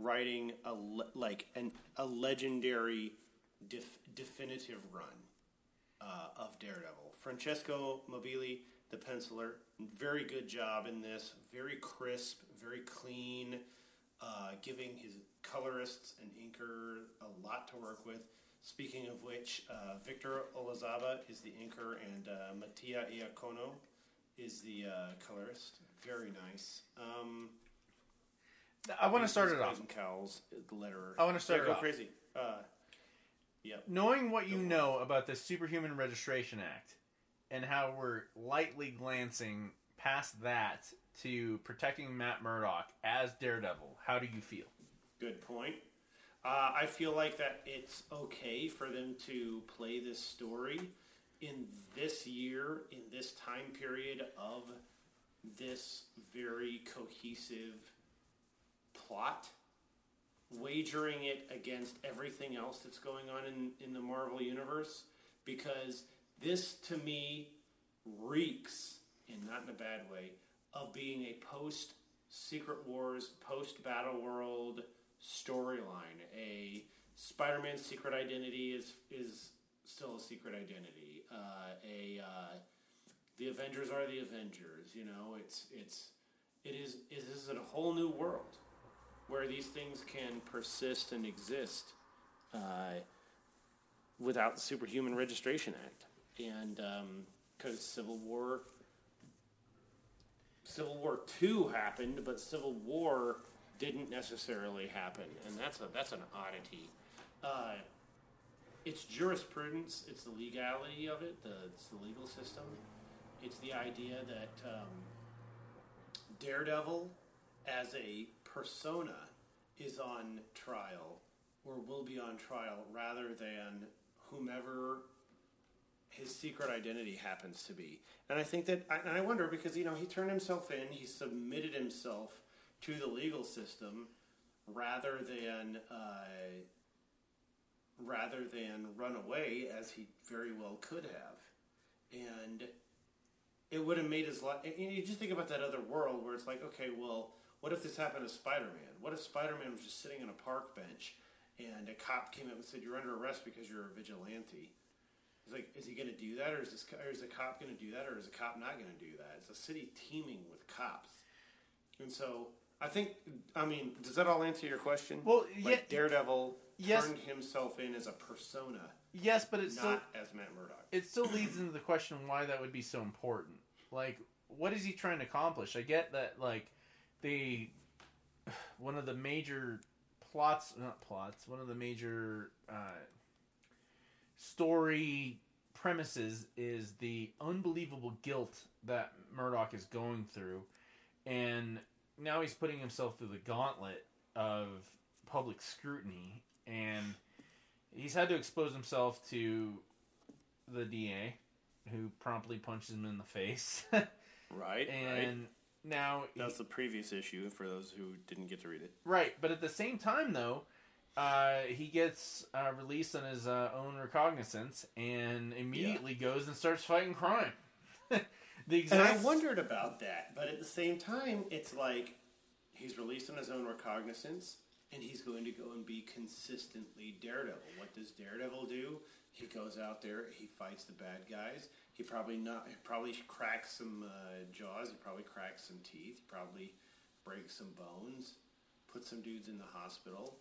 writing a le- like an a legendary def- definitive run uh, of Daredevil. Francesco Mobili, the penciler, very good job in this. Very crisp, very clean, uh, giving his colorists and inker a lot to work with. Speaking of which, uh, Victor Olazaba is the inker, and uh, Mattia Iacono is the uh, colorist. Very nice. Um, I want to start it off. Cowles, the letterer. I wanna start Yeah, it go off. crazy. Uh, yep. Knowing what you know about the Superhuman Registration Act and how we're lightly glancing past that to protecting Matt Murdock as Daredevil, how do you feel? Good point. Uh, I feel like that it's okay for them to play this story in this year, in this time period of this very cohesive plot, wagering it against everything else that's going on in, in the Marvel Universe, because this to me reeks, and not in a bad way, of being a post Secret Wars, post Battle World storyline. A Spider-Man secret identity is is still a secret identity. Uh, a uh, the Avengers are the Avengers. You know, it's it's it is it is a whole new world where these things can persist and exist uh, without the Superhuman Registration Act, and because Civil War. Civil War two happened, but Civil War didn't necessarily happen, and that's a that's an oddity. Uh, it's jurisprudence. It's the legality of it. The it's the legal system. It's the idea that um, Daredevil, as a persona, is on trial or will be on trial rather than whomever his secret identity happens to be. And I think that, and I wonder because you know he turned himself in, he submitted himself to the legal system rather than. Uh, rather than run away as he very well could have. And it would have made his life. And you just think about that other world where it's like, okay, well, what if this happened to Spider Man? What if Spider Man was just sitting on a park bench and a cop came up and said, You're under arrest because you're a vigilante? It's like, is he going to do that, or is this, or is the cop going to do that, or is the cop not going to do that? It's a city teeming with cops, and so I think, I mean, does that all answer your question? Well, like yeah- Daredevil Yes. turned himself in as a persona, Yes, but it's still not as Matt Murdock. it still leads into the question why that would be so important. Like, what is he trying to accomplish? I get that, like, the one of the major plots, not plots, one of the major uh, story premises is the unbelievable guilt that Murdock is going through, and now he's putting himself through the gauntlet of public scrutiny, and he's had to expose himself to the DA, who promptly punches him in the face, Right, and now That's the previous issue for those who didn't get to read it. Right, but at the same time, though, uh, he gets uh, released on his uh, own recognizance and immediately goes and starts fighting crime. the And exact I wondered about that, but at the same time, it's like he's released on his own recognizance, and he's going to go and be consistently Daredevil. What does Daredevil do? He goes out there, he fights the bad guys. He probably not, he probably cracks some uh, jaws. He probably cracks some teeth. Probably breaks some bones. Puts some dudes in the hospital.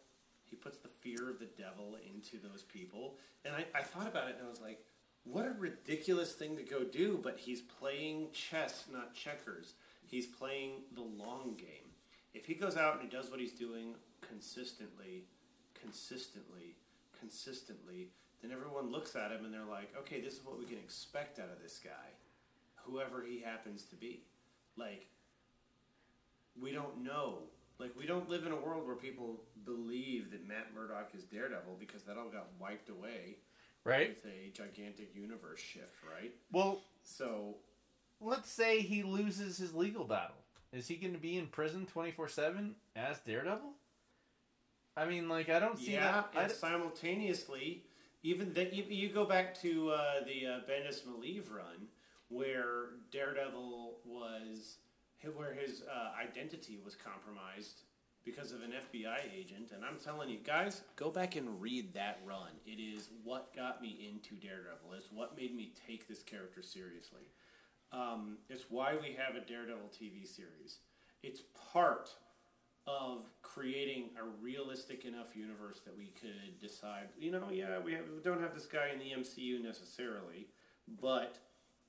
He puts the fear of the devil into those people. And I, I thought about it, and I was like, what a ridiculous thing to go do, but he's playing chess, not checkers. He's playing the long game. If he goes out and he does what he's doing consistently, consistently, consistently, then everyone looks at him and they're like, okay, this is what we can expect out of this guy, whoever he happens to be. Like, we don't know. Like, we don't live in a world where people believe that Matt Murdock is Daredevil because that all got wiped away right. with a gigantic universe shift, right? Well, So, let's say he loses his legal battle. Is he going to be in prison twenty four seven as Daredevil? I mean, like, I don't see yeah, that. I and d- simultaneously, even that you, you go back to uh, the uh, Bendis Maleev run where Daredevil was, where his uh, identity was compromised because of an FBI agent. And I'm telling you, guys, go back and read that run. It is what got me into Daredevil. It's what made me take this character seriously. Um, it's why we have a Daredevil TV series. It's part of creating a realistic enough universe that we could decide, you know, yeah, we, have, we don't have this guy in the MCU necessarily, but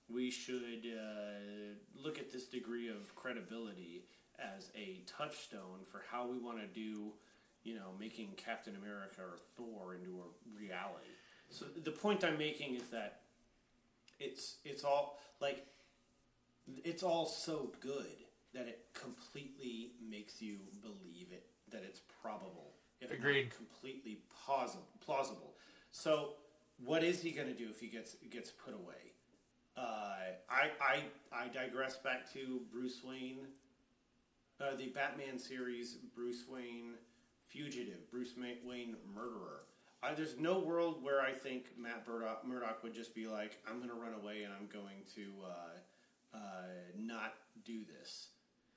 we should uh, look at this degree of credibility as a touchstone for how we want to do, you know, making Captain America or Thor into a reality. So the point I'm making is that it's it's all like it's all so good that it completely makes you believe it that it's probable if Agreed. completely plausible plausible so what is he going to do if he gets gets put away I, I I digress back to Bruce Wayne uh, the Batman series Bruce Wayne fugitive Bruce Wayne murderer there's no world where I think Matt Murdock, Murdock would just be like I'm going to run away and I'm going to uh, uh, not do this.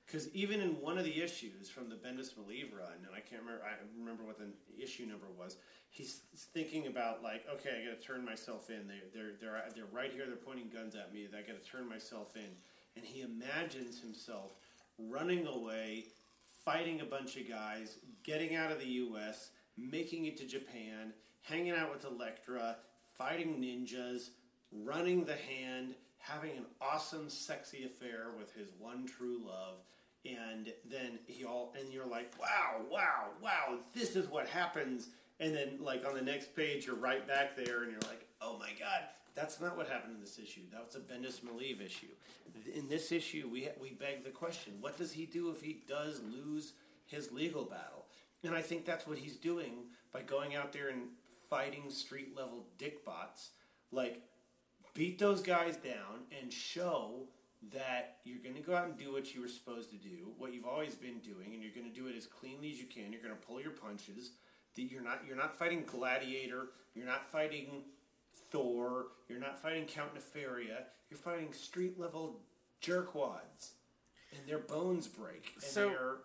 Because even in one of the issues from the Bendis Maleev run, and I can't remember, I remember what the issue number was. He's thinking about like, okay, I got to turn myself in. They, they're they're they're right here. They're pointing guns at me. I got to turn myself in. And he imagines himself running away, fighting a bunch of guys, getting out of the U.S., making it to Japan, hanging out with Elektra, fighting ninjas, running the hand, having an awesome, sexy affair with his one true love, and then he all and you're like, wow, wow, wow, this is what happens. And then, like on the next page, you're right back there, and you're like, oh my god, that's not what happened in this issue. That was a Bendis Maleev issue. In this issue, we we beg the question: What does he do if he does lose his legal battle? And I think that's what he's doing by going out there and fighting street level dickbots. Like, beat those guys down and show that you're going to go out and do what you were supposed to do, what you've always been doing, and you're going to do it as cleanly as you can. You're going to pull your punches. That you're not you're not fighting Gladiator. You're not fighting Thor. You're not fighting Count Nefaria. You're fighting street level jerkwads, and their bones break and So- their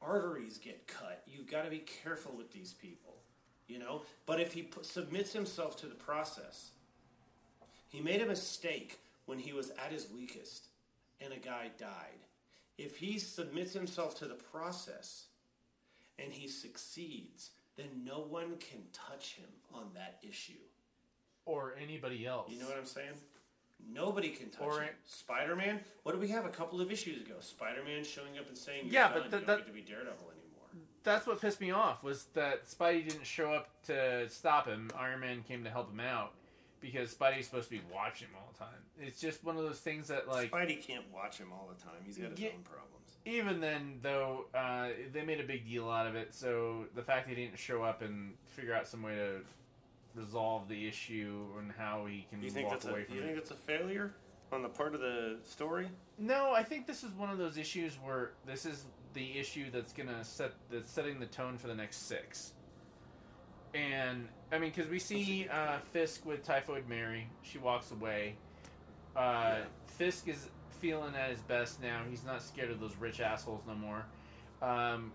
arteries get cut. You've got to be careful with these people, you know. But if he pu- submits himself to the process, he made a mistake when he was at his weakest and a guy died. If he submits himself to the process and he succeeds, then no one can touch him on that issue. Or anybody else. You know what I'm saying? Nobody can touch Or him. Spider Man, what did we have a couple of issues ago? Spider Man showing up and saying, Yeah, done. but th- you that- don't get to be Daredevil anymore. That's what pissed me off was that Spidey didn't show up to stop him. Iron Man came to help him out because Spidey's supposed to be watching him all the time. It's just one of those things that like Spidey can't watch him all the time. He's got his Yeah. own problems. even then though uh, they made a big deal out of it so the fact he didn't show up and figure out some way to resolve the issue and how he can You walk that's a away you from think it that's a failure on the part of the story? no i think this is one of those issues where this is the issue that's gonna set that's setting the tone for the next six and i mean because we see uh, fisk with typhoid mary she walks away uh, fisk is feeling at his best now he's not scared of those rich assholes no more um,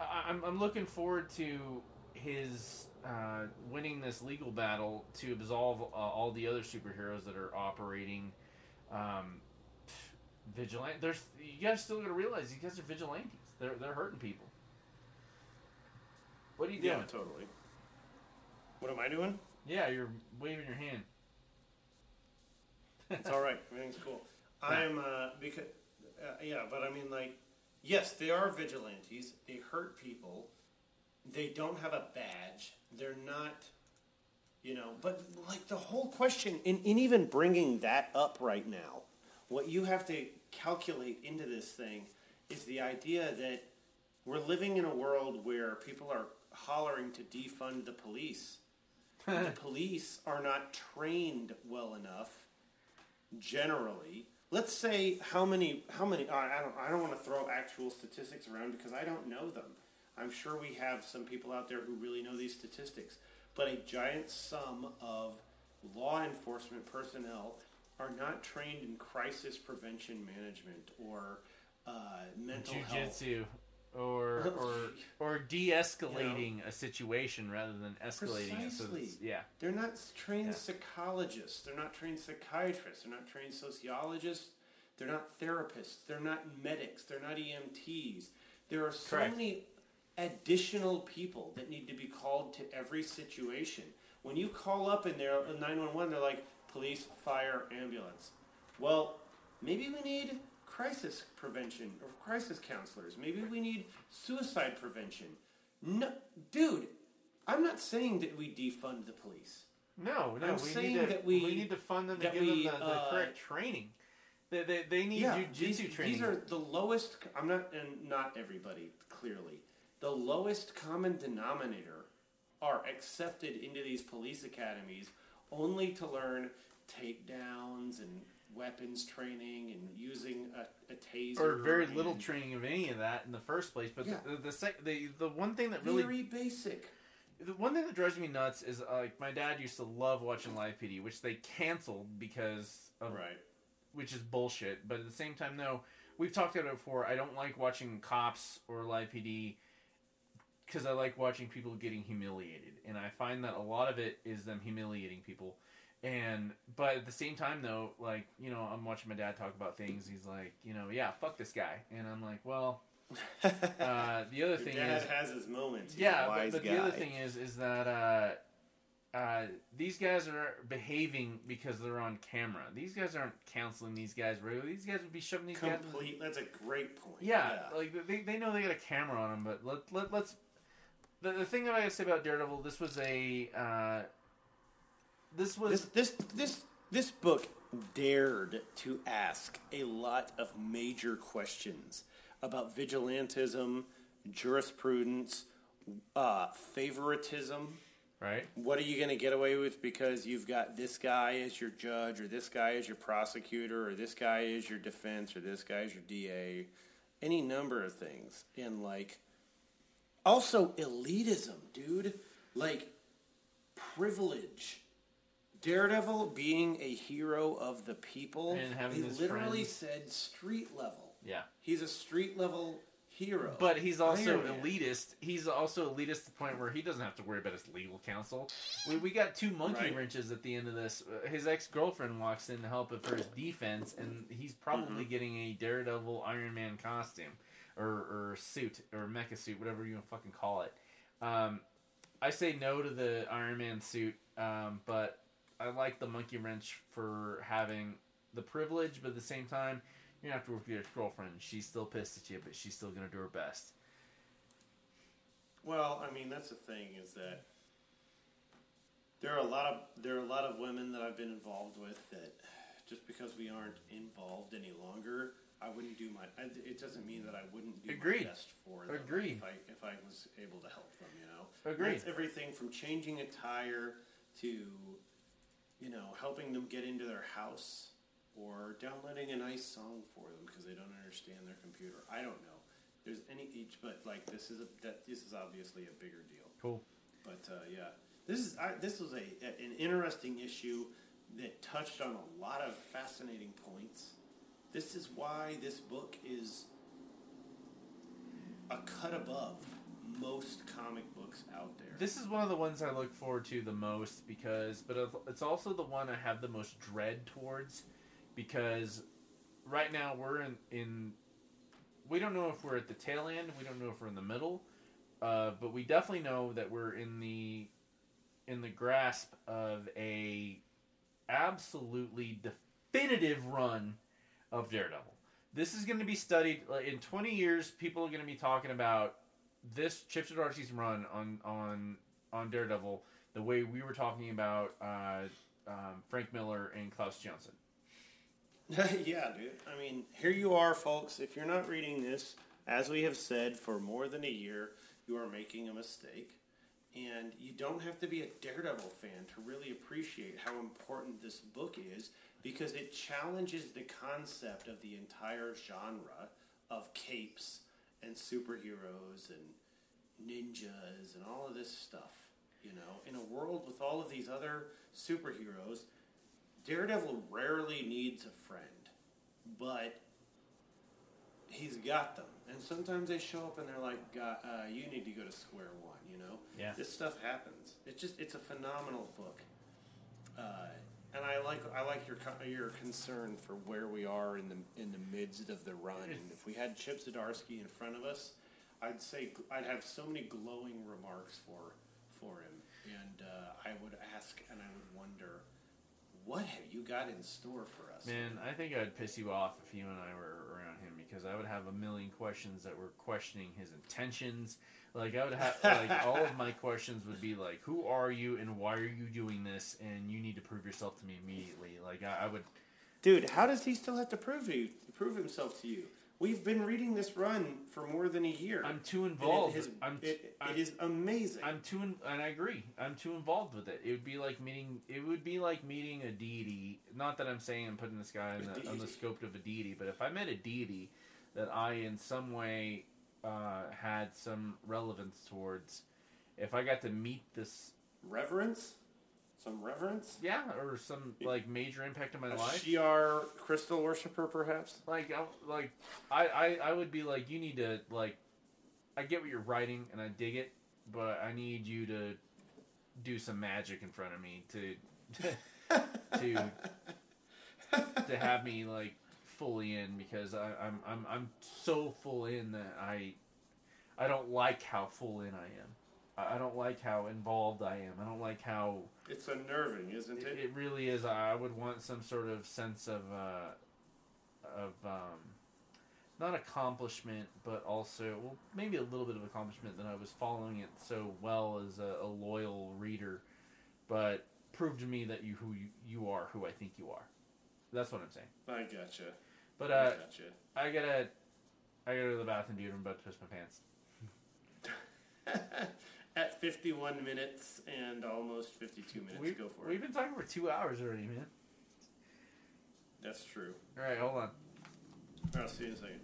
I, I'm, I'm looking forward to his uh, winning this legal battle to absolve uh, all the other superheroes that are operating um, vigilante. There's you guys still to realize these guys are vigilantes. They're they're hurting people. What are you doing? Yeah, totally. What am I doing? Yeah, you're waving your hand. It's all right. Everything's cool. I'm uh, because uh, yeah, but I mean like yes, they are vigilantes. They hurt people. They don't have a badge. They're not you know, but like the whole question in, in even bringing that up right now, what you have to calculate into this thing is the idea that we're living in a world where people are hollering to defund the police. the police are not trained well enough generally let's say how many how many I I don't I don't want to throw actual statistics around because I don't know them. I'm sure we have some people out there who really know these statistics, but a giant sum of law enforcement personnel are not trained in crisis prevention management or uh, mental health. Or or or de-escalating a situation rather than escalating it. So Precisely. yeah. They're not trained Yeah. psychologists. They're not trained psychiatrists. They're not trained sociologists. They're not therapists. They're not medics. They're not EMTs. There are so Correct. many additional people that need to be called to every situation. When you call up and they're uh, 911, they're like police, fire, ambulance. Well, maybe we need crisis prevention or crisis counselors. Maybe we need suicide prevention. No, dude, I'm not saying that we defund the police. No, no, I'm we saying need to that we- we need to fund them to give we, them the, the uh, correct training. They, they, they need yeah, jujitsu these, training. these are the lowest. I'm not, and not everybody clearly. The lowest common denominator are accepted into these police academies only to learn takedowns and weapons training and using a, a taser or very little training of any of that in the first place. But Yeah. the, the, sec- the the one thing that really Very basic. The one thing that drives me nuts is uh, like my dad used to love watching Live PD, which they canceled because of Right. which is bullshit. But at the same time, though, we've talked about it before. I don't like watching cops or live PD because I like watching people getting humiliated, and I find that a lot of it is them humiliating people. And but at the same time, though, like you know, I'm watching my dad talk about things. He's like, you know, yeah, fuck this guy, and I'm like, well. Uh, the other Your thing dad is, has his moments. He's yeah, a but, wise but guy. the other thing is, is that uh, uh, these guys are behaving because they're on camera. These guys aren't counseling these guys regularly. These guys would be shoving these guys. complete. That's a great point. Yeah, like they, they know they got a camera on them, but let, let let's. The, the thing that I gotta say about Daredevil, this was a. This was this this this this book dared to ask a lot of major questions about vigilantism, jurisprudence, uh, favoritism. Right. What are you going to get away with because you've got this guy as your judge, or this guy as your prosecutor, or this guy as your defense, or this guy as your DA? Any number of things. And, like, also elitism, dude. Like, privilege. Daredevil being a hero of the people. And having he his literally friends. said street level. Yeah. He's a street level hero. But he's also elitist. He's also elitist to the point where he doesn't have to worry about his legal counsel. We, we got two monkey Right. wrenches at the end of this. Uh, His ex girlfriend walks in to help for his defense, and he's probably Mm-hmm. getting a Daredevil Iron Man costume or, or suit or mecha suit, whatever you fucking call it. Um, I say no to the Iron Man suit, um, but I like the monkey wrench for having the privilege, but at the same time, you're gonna have to work with your girlfriend. She's still pissed at you, but she's still gonna do her best. Well, I mean, that's the thing is that there are a lot of there are a lot of women that I've been involved with that just because we aren't involved any longer, I wouldn't do my. It doesn't mean that I wouldn't do Agreed. my best for them. Agreed. If I if I was able to help them, you know. Agreed. That's everything from changing a tire to, you know, helping them get into their house or downloading a nice song for them because they don't understand their computer. I don't know. There's any each, but like this is a that this is obviously a bigger deal. Cool. But uh, yeah, this is I, this was a, a an interesting issue that touched on a lot of fascinating points. This is why this book is a cut above most comic books out there. This is one of the ones I look forward to the most because, but it's also the one I have the most dread towards because right now we're in in we don't know if we're at the tail end, we don't know if we're in the middle, uh, but we definitely know that we're in the in the grasp of a absolutely definitive run of Daredevil. This is going to be studied in 20 years. People are going to be talking about this Chip Zdarsky's run on on on Daredevil the way we were talking about uh, um, Frank Miller and Klaus Janson. yeah, dude. I mean, here you are, folks. If you're not reading this, as we have said for more than a year, you are making a mistake. And you don't have to be a Daredevil fan to really appreciate how important this book is because it challenges the concept of the entire genre of capes and superheroes and ninjas and all of this stuff. You know, in a world with all of these other superheroes, Daredevil rarely needs a friend, but he's got them. And sometimes they show up and they're like, "God, uh, "You need to go to square one." You know, Yeah. this stuff happens. It's just it's a phenomenal book, uh, and I like I like your co- your concern for where we are in the in the midst of the run. And if we had Chip Zdarsky in front of us, I'd say I'd have so many glowing remarks for for him, and uh, I would ask and I would wonder, what have you got in store for us? Man, I think I'd piss you off if you and I were around because I would have a million questions that were questioning his intentions. Like I would have like all of my questions would be like, "Who are you and why are you doing this?" And you need to prove yourself to me immediately. Like I, I would. Dude, how does he still have to prove you prove himself to you? We've been reading this run for more than a year. I'm too And it involved. has- I'm, it, I'm- it is amazing. I'm too, in, and I agree. I'm too involved with it. It would be like meeting. It would be like meeting a deity. Not that I'm saying I'm putting this guy on the, on the scope of a deity, but if I met a deity that I in some way uh, had some relevance towards, if I got to meet this, Reverence? Some reverence? Yeah, or some like major impact in my A life. Shi'ar crystal worshiper, perhaps? Like, I, like I, I, I would be like, you need to like, I get what you're writing and I dig it, but I need you to do some magic in front of me to, to, to have me like fully in because I, I'm, I'm, I'm so full in that I, I don't like how full in I am. I I don't like how involved I am. I don't like how It's unnerving, isn't it, it? it really is. I would want some sort of sense of uh, of um, not accomplishment, but also well, maybe a little bit of accomplishment that I was following it so well as a, a loyal reader, but prove to me that you who you, you are who I think you are. That's what I'm saying. I gotcha. But I uh. I gotta I gotta go to the bathroom, dude. I'm about to piss my pants. At 51 minutes and almost 52 minutes. We, Go for we've it. been talking for two hours already, man. That's true. All right, hold on. I'll see you in a second.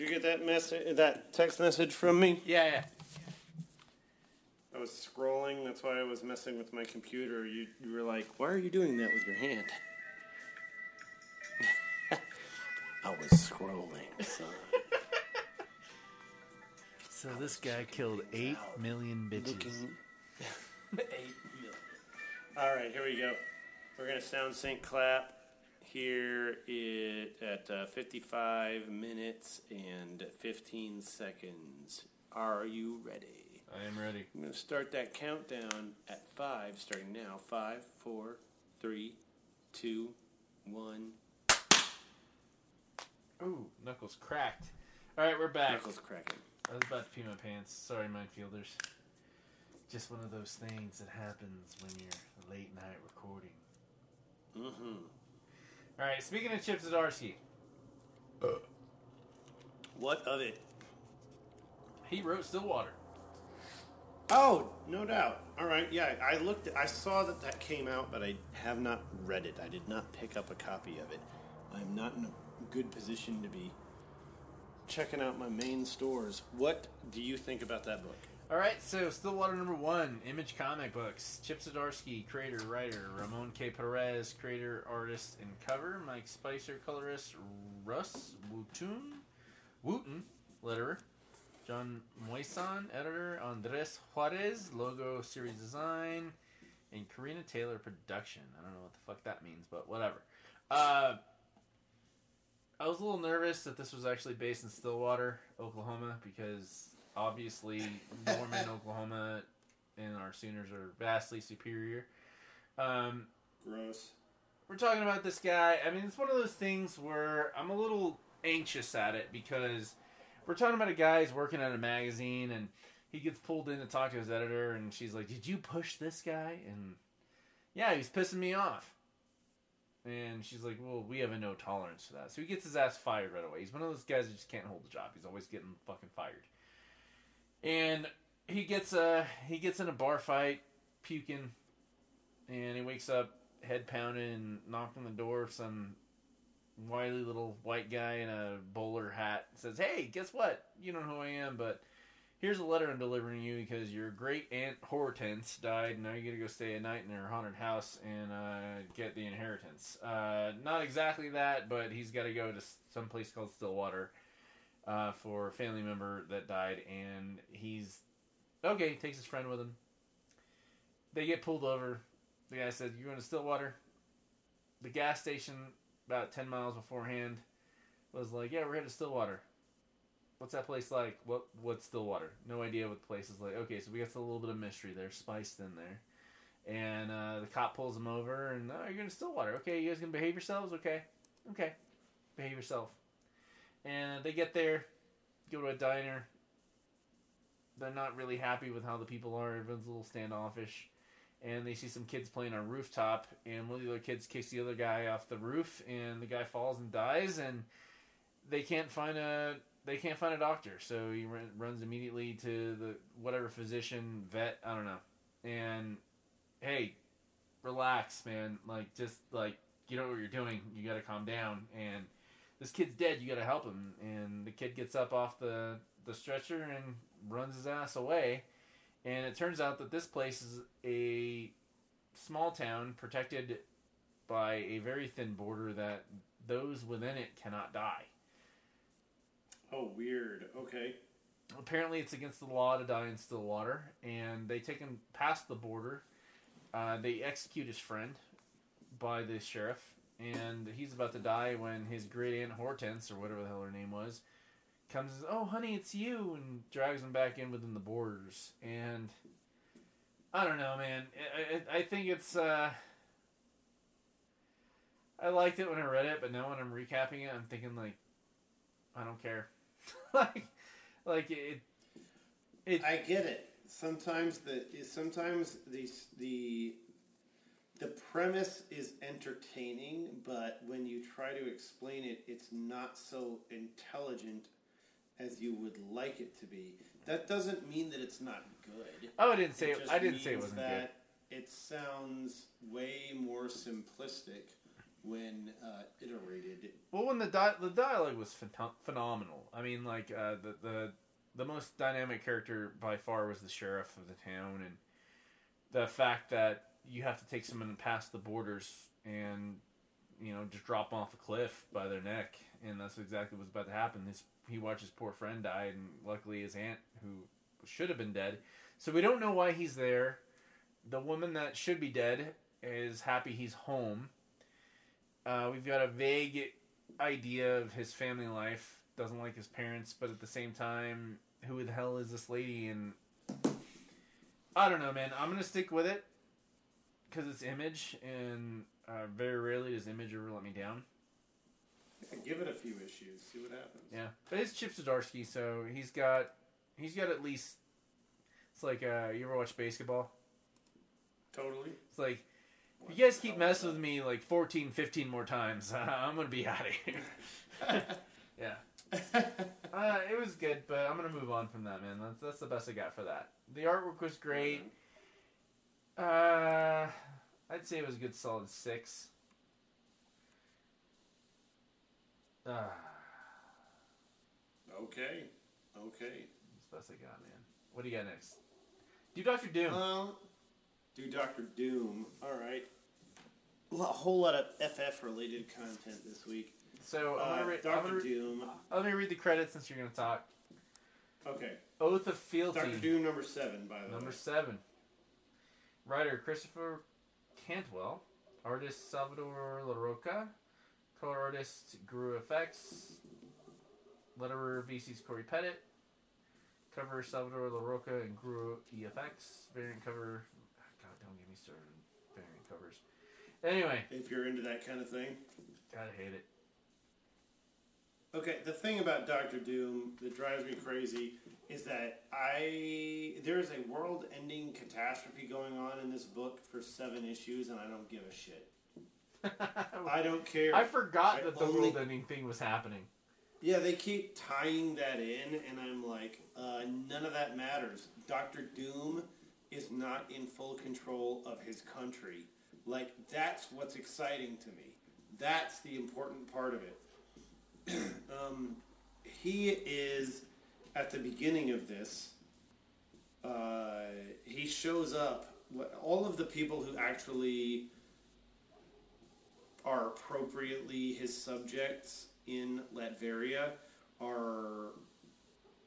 Did you get that message, that text message from me? Yeah, yeah. I was scrolling. That's why I was messing with my computer. You, you were like, "Why are you doing that with your hand?" I was scrolling, son. So this guy killed eight million bitches. Looking. Eight million. All right, here we go. We're gonna sound sync clap here it at uh, 55 minutes and 15 seconds. Are you ready? I am ready. I'm gonna start that countdown at five, starting now. Five, four, three, two, one. Ooh, knuckles cracked. All right, we're back. Knuckles cracking. I was about to pee my pants. Sorry, Minefielders. Just one of those things that happens when you're late night recording. Mm-hmm. All right, speaking of Chip Zdarsky, uh. What of it? he wrote Stillwater. Oh, no doubt. All right, yeah. I looked. I saw that that came out, but I have not read it. I did not pick up a copy of it. I'm not in a good position to be checking out my main stores. What do you think about that book? All right, so Stillwater number one, Image Comic Books. Chip Zdarsky, creator, writer. Ramon K. Perez, creator, artist, and cover. Mike Spicer, colorist. Rus Wooton, Wooton, letterer. Jon Moisan, editor. Andres Juarez, logo, series design. And Carina Taylor, production. I don't know what the fuck that means, but whatever. Uh, I was a little nervous that this was actually based in Stillwater, Oklahoma, because obviously Norman, Oklahoma, and our Sooners are vastly superior. Um, Gross. we're talking about this guy. I mean, it's one of those things where I'm a little anxious at it because we're talking about a guy who's working at a magazine and he gets pulled in to talk to his editor, and she's like, "Did you push this guy?" And yeah, he's pissing me off. And she's like, "Well, we have a no tolerance for that." So he gets his ass fired right away. He's one of those guys that just can't hold a job. He's always getting fucking fired. And he gets uh he gets in a bar fight, puking, and he wakes up head pounding and knocking the door some wily little white guy in a bowler hat. Says, "Hey, guess what? You don't know who I am, but." Here's a letter I'm delivering you because your great aunt Hortense died. And now you got to go stay a night in her haunted house and uh, get the inheritance. Uh, not exactly that, but he's got to go to some place called Stillwater uh, for a family member that died, and he's okay. Takes his friend with him. They get pulled over. The guy said, "You're going to Stillwater." The gas station, about ten miles beforehand, was like, "Yeah, we're headed to Stillwater." What's that place like? What what's Stillwater? No idea what the place is like. Okay, so we got a little bit of mystery there, spiced in there. And uh, the cop pulls him over, and oh, you're going to Stillwater. Okay, you guys gonna behave yourselves? Okay, okay, behave yourself. And they get there, go to a diner. They're not really happy with how the people are. Everyone's a little standoffish. And they see some kids playing on a rooftop, and one of the other kids kicks the other guy off the roof, and the guy falls and dies. And they can't find a they can't find a doctor, so he run, runs immediately to the whatever physician vet I don't know. And hey, relax, man. Like just like you know what you're doing. You got to calm down. And this kid's dead. You got to help him. And the kid gets up off the the stretcher and runs his ass away. And it turns out that this place is a small town protected by a very thin border that those within it cannot die. Oh, weird. Okay. Apparently, it's against the law to die in Stillwater, and they take him past the border. Uh, they execute his friend by the sheriff, and he's about to die when his great aunt Hortense, or whatever the hell her name was, comes and says, "Oh, honey, it's you," and drags him back in within the borders. And I don't know, man. I, I, I think it's. Uh, I liked it when I read it, but now when I'm recapping it, I'm thinking like, I don't care. like, like it. It. I get it. Sometimes the sometimes the the the premise is entertaining, but when you try to explain it, it's not so intelligent as you would like it to be. That doesn't mean that it's not good. Oh, I didn't say. just I didn't say it wasn't good. It sounds way more simplistic when uh, iterated. Well, when the di- the dialogue was phen- phenomenal. I mean, like uh, the the the most dynamic character by far was the sheriff of the town, and the fact that you have to take someone past the borders and you know just drop off a cliff by their neck, and that's exactly what's about to happen. He watched his poor friend die, and luckily his aunt, who should have been dead, so we don't know why he's there. The woman that should be dead is happy he's home. Uh, we've got a vague idea of his family life. Doesn't like his parents, but at the same time, who the hell is this lady? And I don't know, man. I'm gonna stick with it because it's Image, and uh, very rarely does Image ever let me down. Give it a few issues, see what happens. Yeah, but it's Chip Zdarsky, so he's got he's got at least. It's like uh, you ever watch basketball? Totally. It's like if you guys keep messing with me like 14, 15 more times, I'm gonna be out of here. yeah. Uh, it was good, but I'm gonna move on from that, man. That's that's the best I got for that. The artwork was great. Uh, I'd say it was a good solid six. Uh, Okay. Okay. that's the best I got, man. What do you got next? Do Doctor Doom. Um, do Doctor Doom. All right. A whole lot of FF related content this week. so I'm Uh, read. Doctor re- Doom. let me read the credits since you're gonna talk. Okay. Oath of Fealty. Doctor Doom number seven, by the way. Number seven. Writer Christopher Cantwell. Artist Salvador Larroca. Color artist Guru-eFX. Letterer VC's Cory Petit. Cover Salvador Larroca and Guru EFX. Variant cover. God, don't get me started. on Variant covers. Anyway, If you're into that kind of thing. gotta hate it. Okay, the thing about Doctor Doom that drives me crazy is that I there's a world-ending catastrophe going on in this book for seven issues, and I don't give a shit. I don't care. I forgot I that the only- world ending thing was happening. Yeah, they keep tying that in, and I'm like, uh, none of that matters. Doctor Doom is not in full control of his country. Like, that's what's exciting to me. That's the important part of it. um, he is, at the beginning of this, uh, he shows up. All of the people who actually are appropriately his subjects in Latveria are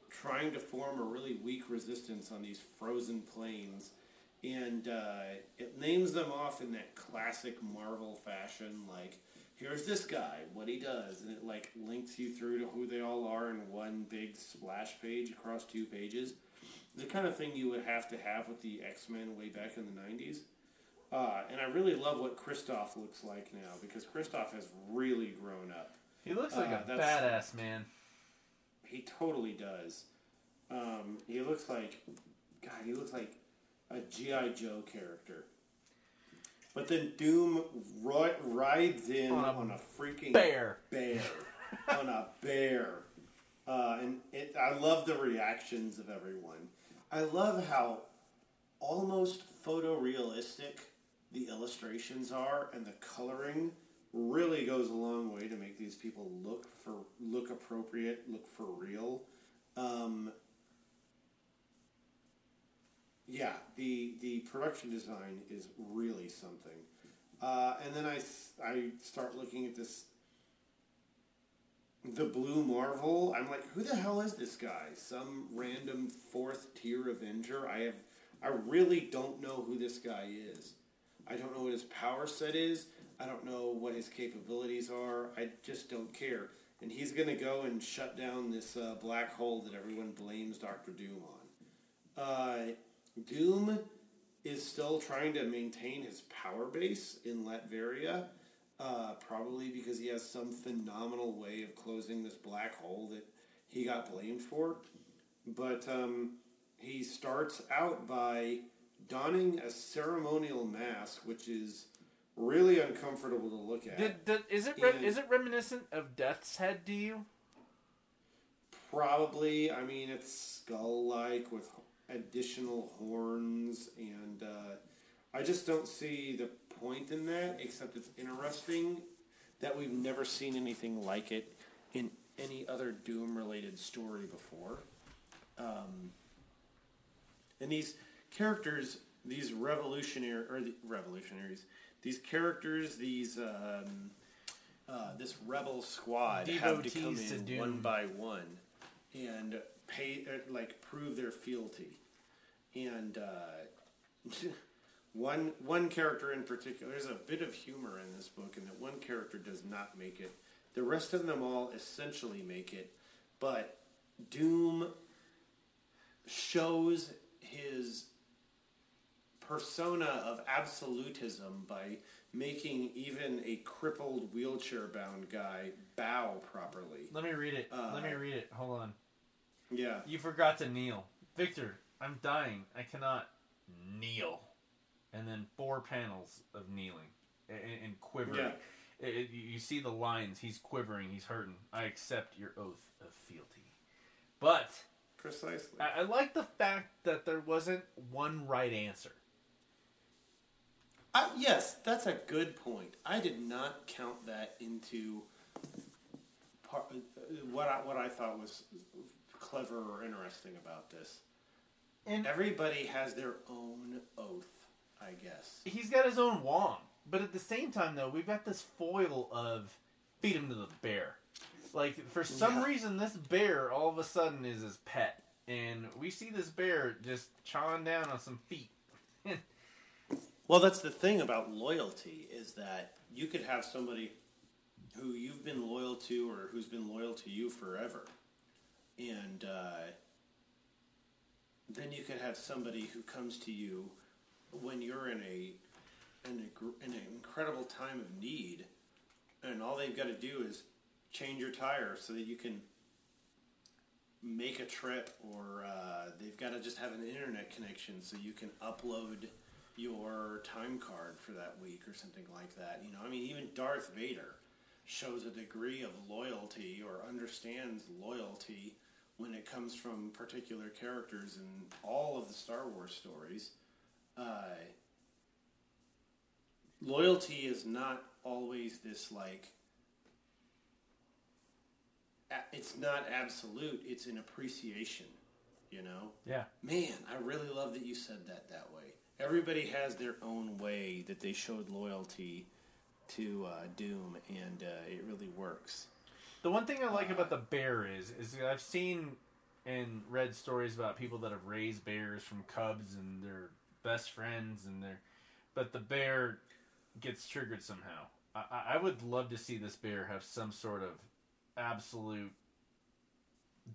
trying to form a really weak resistance on these frozen plains. And uh, it names them off in that classic Marvel fashion, like, here's this guy, what he does. And it, like, links you through to who they all are in one big splash page across two pages. The kind of thing you would have to have with the X Men way back in the 90s. Uh, and I really love what Kristoff looks like now because Kristoff has really grown up. He looks like Uh, a badass man. He totally does. Um, he looks like, God, he looks like a GI Joe character. But then Doom ri- rides in On on a a, freaking bear. bear, on a bear, uh, and it, I love the reactions of everyone. I love how almost photorealistic the illustrations are, and the coloring really goes a long way to make these people look for look appropriate, look for real. Um, yeah, the the production design is really something. Uh, and then I I start looking at this the Blue Marvel. I'm like, who the hell is this guy? Some random fourth tier Avenger. I have I really don't know who this guy is. I don't know what his power set is. I don't know what his capabilities are. I just don't care. And he's gonna go and shut down this uh, black hole that everyone blames Doctor Doom on. Uh, Doom is still trying to maintain his power base in Latveria, uh, probably because he has some phenomenal way of closing this black hole that he got blamed for. But um, he starts out by donning a ceremonial mask, which is really uncomfortable to look at. Did, did, is it re- is it reminiscent of Death's Head to you? Probably. I mean, it's skull-like with additional horns, and uh, I just don't see the point in that. Except it's interesting that we've never seen anything like it in any other Doom-related story before. Um, and these characters, these revolutionary or the revolutionaries, these characters, these um, uh, this rebel squad have to come Devotees to in one by one and pay uh, like prove their fealty. And uh, one one character in particular, there's a bit of humor in this book, in that one character does not make it. The rest of them all essentially make it, but Doom shows his persona of absolutism by making even a crippled wheelchair bound guy bow properly. Let me read it. Uh, Let me read it. Hold on. Yeah. You forgot to kneel. Victor, I'm dying. I cannot kneel. And then four panels of kneeling and, and quivering. Yeah. It- it- you see the lines. He's quivering. He's hurting. I accept your oath of fealty. But Precisely. I, I like the fact that there wasn't one right answer. Yes, that's a good point. I did not count that into part, uh, what I, what I thought was clever or interesting about this. And Everybody has their own oath, I guess. he's got his own wand, but at the same time, though, we've got this foil of feed him to the bear. Like for some Yeah. reason, this bear all of a sudden is his pet, and we see this bear just chawing down on some feet. Well, that's the thing about loyalty is that you could have somebody who you've been loyal to or who's been loyal to you forever, and uh, then you could have somebody who comes to you when you're in a in, a, in an incredible time of need, and all they've got to do is change your tire so that you can make a trip, or uh, they've got to just have an internet connection so you can upload your time card for that week or something like that. You know, I mean, even Darth Vader shows a degree of loyalty or understands loyalty when it comes from particular characters in all of the Star Wars stories. Uh, loyalty is not always this like a- it's not absolute it's an appreciation you know Yeah. man i really love that you said that that way everybody has their own way that they showed loyalty to uh, doom and uh, it really works The one thing I like about the bear is, is I've seen and read stories about people that have raised bears from cubs and they're best friends and they're, but the bear gets triggered somehow. I, I- I would love to see this bear have some sort of absolute.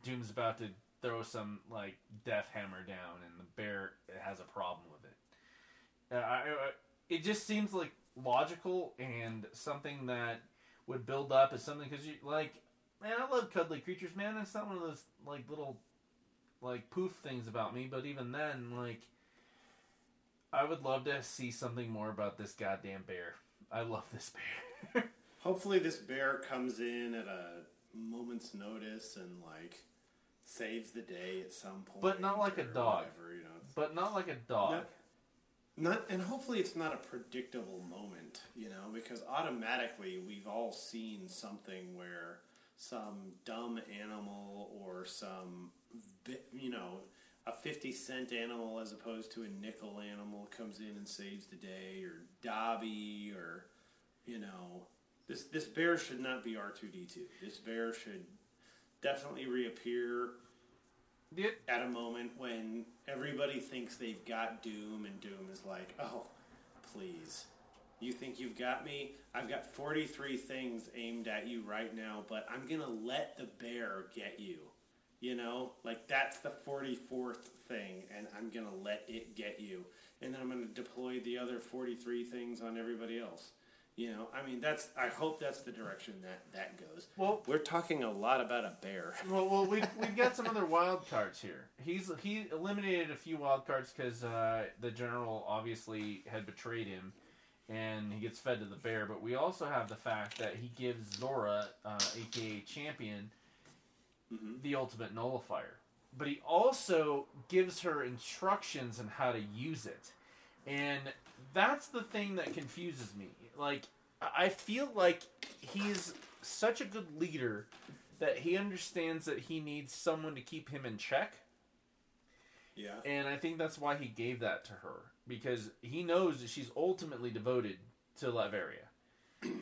Doom's about to throw some like death hammer down, and the bear has a problem with it. Uh, I, I, it just seems like logical and something that would build up as something because you like man i love cuddly creatures man. It's not one of those like little like poof things about me but even then like i would love to see something more about this goddamn bear. I love this bear. Hopefully this bear comes in at a moment's notice and like saves the day at some point but not like a dog. whatever, you know but not like a dog Not- and hopefully it's not a predictable moment, you know, because automatically we've all seen something where some dumb animal or some you know a 50 cent animal as opposed to a nickel animal comes in and saves the day or Dobby or you know this this bear should not be R2D2. This bear should definitely reappear at a moment when everybody thinks they've got Doom, and Doom is like, oh, please. You think you've got me? I've got 43 things aimed at you right now, but I'm going to let the bear get you. You know? Like, that's the 44th thing, and I'm going to let it get you. And then I'm going to deploy the other 43 things on everybody else. You know, I mean, that's. I hope that's the direction that that goes. Well, we're talking a lot about a bear. well, well we've, we've got some other wild cards here. He's he eliminated a few wild cards because uh, the general obviously had betrayed him, and he gets fed to the bear. But we also have the fact that he gives Zora, uh, aka Champion, the ultimate nullifier. But he also gives her instructions on how to use it, and that's the thing that confuses me. Like, I feel like he's such a good leader that he understands that he needs someone to keep him in check. Yeah. And I think that's why he gave that to her because he knows that she's ultimately devoted to Latveria.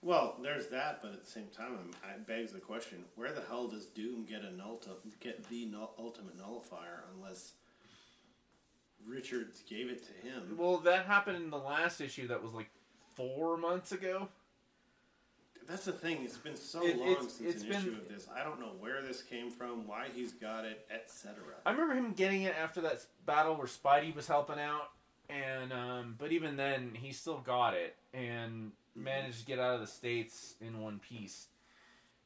Well, there's that, but at the same time, I'm, it begs the question: Where the hell does Doom get a nulti- get the null- ultimate nullifier unless Richards gave it to him? Well, that happened in the last issue that was like four months ago. That's the thing. It's been so It- long it's- since it's an been- issue of this. I don't know where this came from, why he's got it, etc. I remember him getting it after that battle where Spidey was helping out, and um, but even then he still got it and managed to get out of the states in one piece.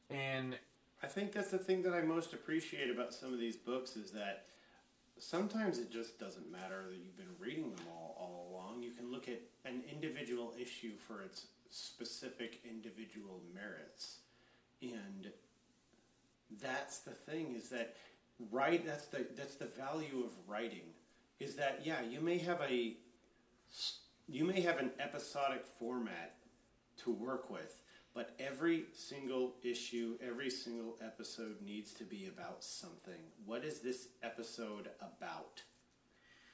And I think that's the thing that I most appreciate about some of these books is that sometimes it just doesn't matter that you've been reading them all, all along. You can look at an individual issue for its specific individual merits. And that's the thing is that right that's the that's the value of writing is that yeah, you may have a you may have an episodic format to work with, But every single issue, every single episode needs to be about something. What is this episode about?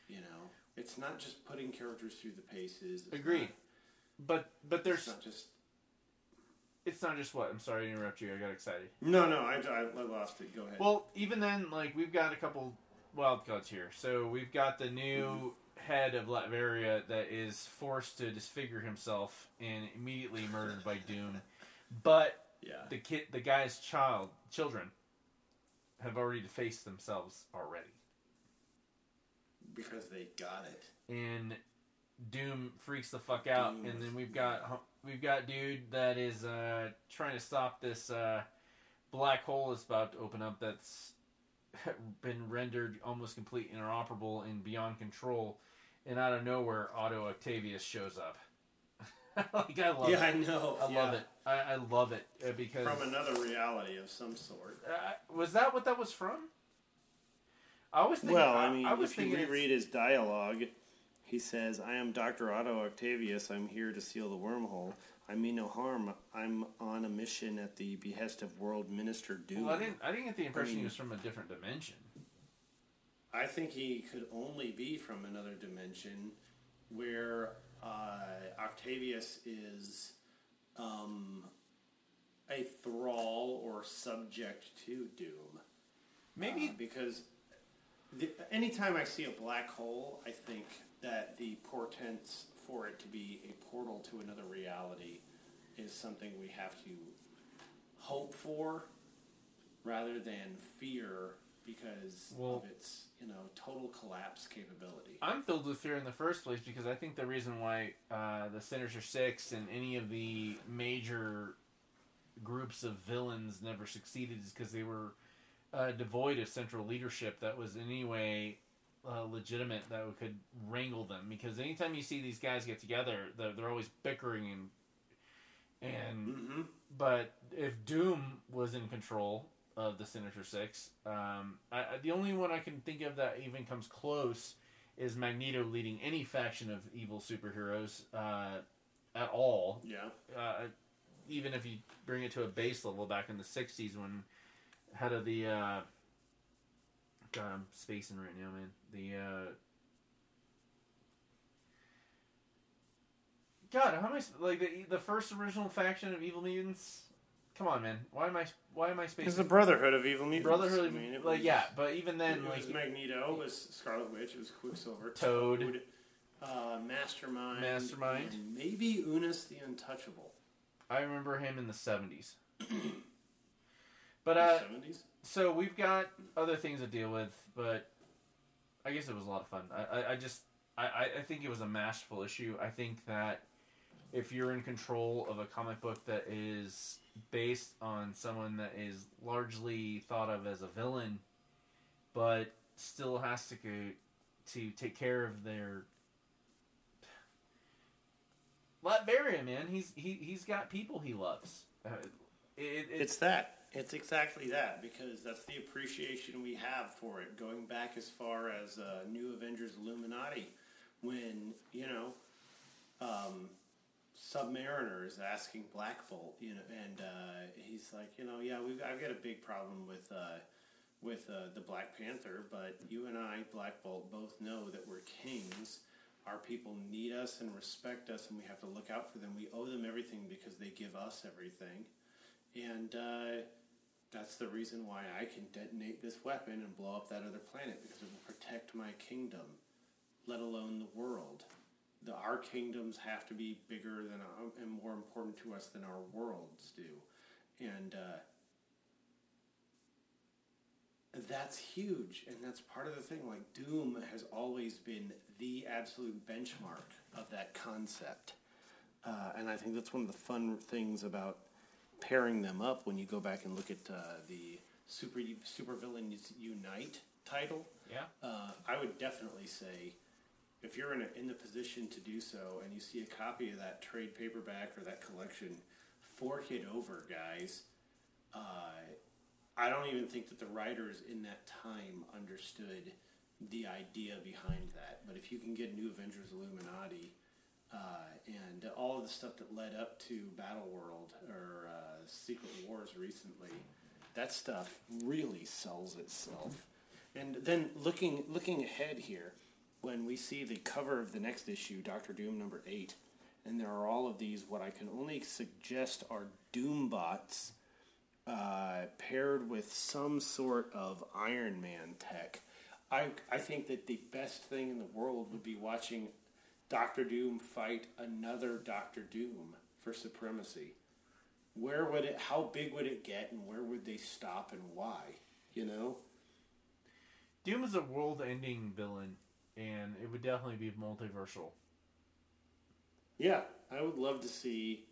You know, it's not just putting characters through the paces. It's Agreed. not- But but there's it's not just. it's not just what I'm sorry to interrupt you. I got excited. No, no, I, I, lost it. Go ahead. Well, even then, like we've got a couple wild cards here. So we've got the new head of Latveria that is forced to disfigure himself and immediately murdered by Doom. But yeah, the kid, the guy's child, children, have already defaced themselves already, because they got it. and Doom freaks the fuck out. Doom and then we've got we've got dude that is uh, trying to stop this uh, black hole that's about to open up. That's been rendered almost complete interoperable and beyond control. And out of nowhere, Otto Octavius shows up. like I love Yeah, it. I know. I yeah. love it. I, I love it uh, because From another reality of some sort. uh, was that what that was from? I was thinking. Well, I mean, I was if you thinking it's- reread his dialogue, he says, I am Dr. Otto Octavius. I'm here to seal the wormhole. I mean no harm. I'm on a mission at the behest of World Minister Doom. Well, I didn't. I didn't get the impression he mean- was from a different dimension. I think he could only be from another dimension where uh, Octavius is um, a thrall or subject to Doom. Maybe Uh, because the, anytime I see a black hole, I think that the portents for it to be a portal to another reality is something we have to hope for rather than fear because Well- of its you know total collapse capability. I'm filled with fear in the first place because I think the reason why uh, the Sinister Six and any of the major groups of villains never succeeded is because they were uh, devoid of central leadership that was in any way uh, legitimate that could wrangle them. Because anytime you see these guys get together, they're, they're always bickering and and Mm-hmm. but if Doom was in control of the Sinister Six, um, I, the only one I can think of that even comes close is Magneto leading any faction of evil superheroes uh, at all. Yeah. Uh, even if you bring it to a base level back in the '60s when head of the uh, God, I'm spacing right now, man. The uh, God, how am I like the the first original faction of evil mutants? Come on, man. Why am I why am I spacing? It's the Brotherhood of Evil Mutants. Brotherhood. I mean, it like was- yeah, but even then, it like was Magneto, it was Scarlet Witch, it was Quicksilver, Toad. uh, Mastermind, Mastermind. and maybe Unus the Untouchable. I remember him in the seventies. but uh, 70s? so we've got other things to deal with, but I guess it was a lot of fun. I, I, I just I, I- I think it was a masterful issue. I think that if you're in control of a comic book that is based on someone that is largely thought of as a villain, but still has to go to take care of their Latveria, man, he's he he's got people he loves. Uh, it, it, It's that. It's exactly that because that's the appreciation we have for it. Going back as far as uh, New Avengers Illuminati, when you know, um, Submariner is asking Black Bolt, you know, and uh, he's like, you know, yeah, we've I've got a big problem with uh, with uh, the Black Panther, but you and I, Black Bolt, both know that we're kings. Our people need us and respect us, and we have to look out for them. We owe them everything because they give us everything. And uh, that's the reason why I can detonate this weapon and blow up that other planet because it will protect my kingdom, let alone the world. The, our kingdoms have to be bigger than our, and more important to us than our worlds do, and uh, that's huge. And that's part of the thing. Like Doom has always been the absolute benchmark of that concept, uh, and I think that's one of the fun things about pairing them up when you go back and look at uh, the super super villains unite title. Yeah. Uh, I would definitely say if you're in a, in the position to do so and you see a copy of that trade paperback or that collection, fork it over, guys. Uh, I don't even think that the writers in that time understood the idea behind that. But if you can get New Avengers Illuminati uh, and all of the stuff that led up to Battle World or uh, Secret Wars recently, that stuff really sells itself. And then looking looking ahead here, when we see the cover of the next issue, Doctor Doom number eight, and there are all of these what I can only suggest are Doom bots uh, paired with some sort of Iron Man tech. I, I think that the best thing in the world would be watching Doctor Doom fight another Doctor Doom for supremacy. Where would it? How big would it get, and where would they stop, and why? You know. Doom is a world-ending villain, and it would definitely be multiversal. Yeah, I would love to see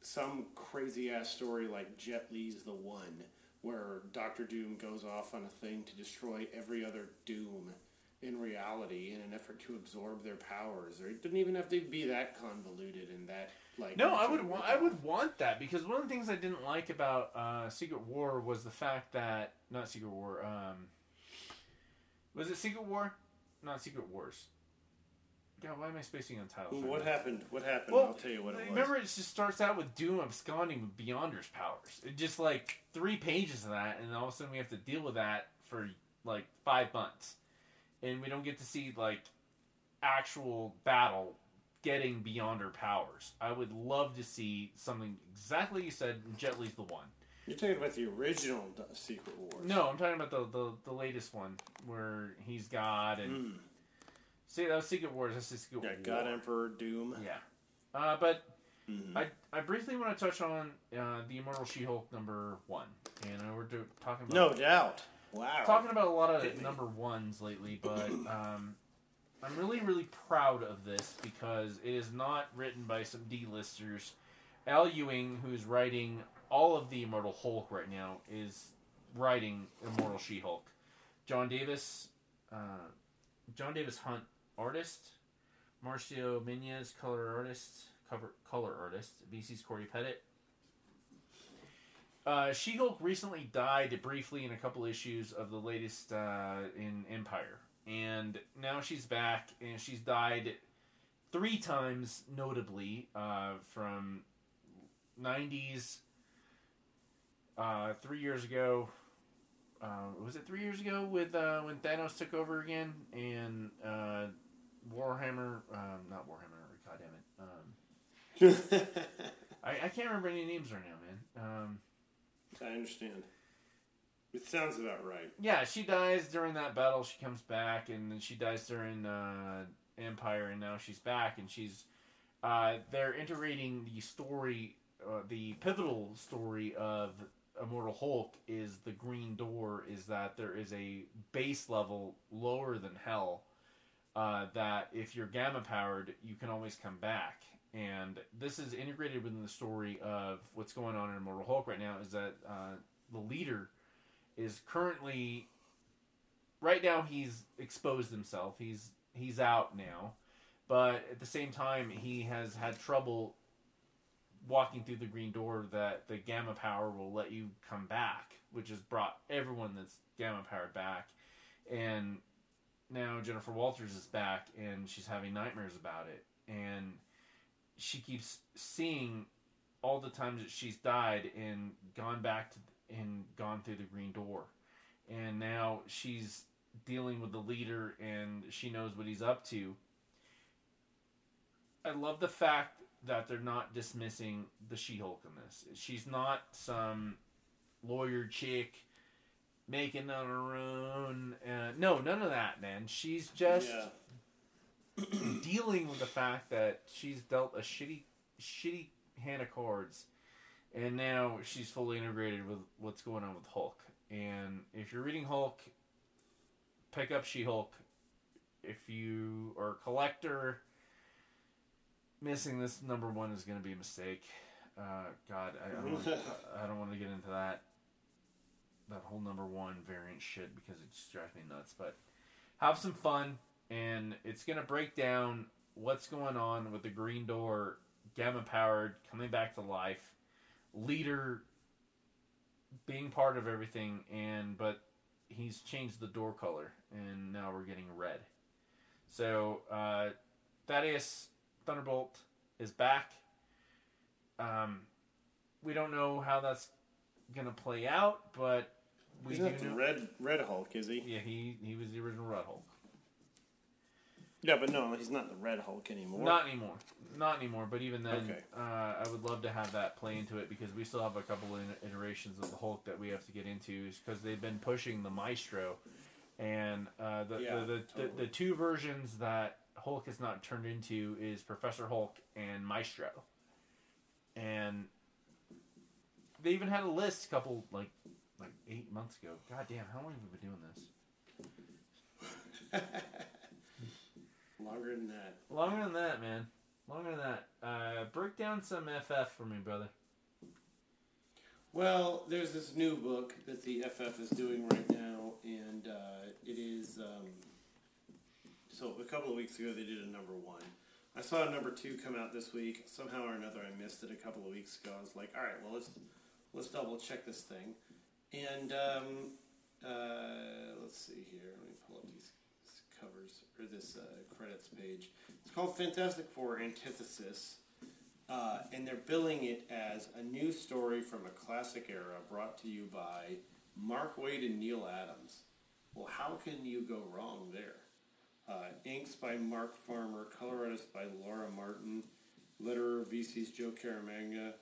some crazy ass story like Jet Li's The One, where Doctor Doom goes off on a thing to destroy every other Doom in reality in an effort to absorb their powers. Or it didn't even have to be that convoluted and that like. No, I would wa- I would want that because one of the things I didn't like about uh, Secret War was the fact that not Secret War. Um, was it Secret War? Not Secret Wars. God, why am I spacing on titles? right What now? happened? What happened? Well, I'll tell you what it was. Remember, it just starts out with Doom absconding with Beyonder's powers. It just like three pages of that, and all of a sudden we have to deal with that for like five months, and we don't get to see like actual battle getting Beyonder powers. I would love to see something exactly you said. Jet Li's the one. You're talking about the original Secret Wars. No, I'm talking about the the, the latest one where he's God and. See, that was Secret Wars. That's the Secret Yeah, War. God Emperor Doom. Yeah. Uh, but Mm-hmm. I, I briefly want to touch on uh, the Immortal She-Hulk number one, and uh, we're do- talking about No doubt. Wow. talking about a lot of number ones lately, but um, I'm really really proud of this because it is not written by some D-listers. Al Ewing, who's writing all of the Immortal Hulk right now, is writing Immortal She-Hulk. Jon Davis, uh, Jon Davis-Hunt, artist. Marcio Menyz, color artist. Cover color artist. VC's Cory Petit. Uh, She-Hulk recently died briefly in a couple issues of the latest uh, in Empyre, and now she's back, and she's died three times, notably uh, from '90s, uh, three years ago. Uh, was it three years ago with uh, when Thanos took over again and uh, Warhammer? Um, not Warhammer. God damn it. Um, I, I can't remember any names right now, man. Um, I understand. It sounds about right. yeah, she dies during that battle. She comes back, and then she dies during uh, Empyre, and now she's back, and she's. Uh, they're integrating the story, uh, the pivotal story of Immortal Hulk is the Green Door. Is that there is a base level lower than Hell. Uh, that if you're gamma powered, you can always come back. And this is integrated within the story of what's going on in Immortal Hulk right now. Is that uh, the leader is currently right now he's exposed himself. He's he's out now, but at the same time he has had trouble walking through the green door that the gamma power will let you come back, which has brought everyone that's gamma powered back. And now Jennifer Walters is back and she's having nightmares about it and she keeps seeing all the times that she's died and gone back to and gone through the green door. And now she's dealing with the leader and she knows what he's up to. I love the fact that they're not dismissing the she-hulk in this. She's not some lawyer chick making on her own uh, no none of that man. She's just Yeah. Dealing with the fact that she's dealt a shitty, shitty hand of cards, and now she's fully integrated with what's going on with Hulk. And if you're reading Hulk, pick up She-Hulk. If you are a collector, missing this number one is going to be a mistake. Uh, God, I, I, don't wanna, I don't want to get into that that whole number one variant shit because it just drives me nuts. But have some fun and it's going to break down what's going on with the green door gamma powered coming back to life leader being part of everything and but he's changed the door color and now we're getting red so uh, thaddeus Thunderbolt is back. Um, we don't know how that's gonna play out, but we He's do not the know. red Red Hulk, is he? Yeah, he he was the original Red Hulk. Yeah, but no, he's not the Red Hulk anymore. Not anymore. Not anymore. But even then, Okay. uh, I would love to have that play into it because we still have a couple of iterations of the Hulk that we have to get into because they've been pushing the Maestro, and uh, the, Yeah, the, the, the totally. the two versions that Hulk has not turned into is Professor Hulk and Maestro, and they even had a list a couple like like eight months ago. God damn, how long have we been doing this? Longer than that. Longer than that, man. Longer than that. Uh, break down some FF for me, brother. Well, there's this new book that the FF is doing right now, and uh, it is. Um, so a couple of weeks ago, they did a number one. I saw a number two come out this week. Somehow or another, I missed it a couple of weeks ago. I was like, all right, well let's let's double check this thing, and um, uh, let's see here. Let me pull up these or this uh, credits page. It's called Fantastic Four Antithesis. Uh, and they're billing it as a new story from a classic era brought to you by Mark Waid and Neal Adams. Well, how can you go wrong there? Uh, inks by Mark Farmer, color artist by Laura Martin, letterer VC's Joe Caramagna,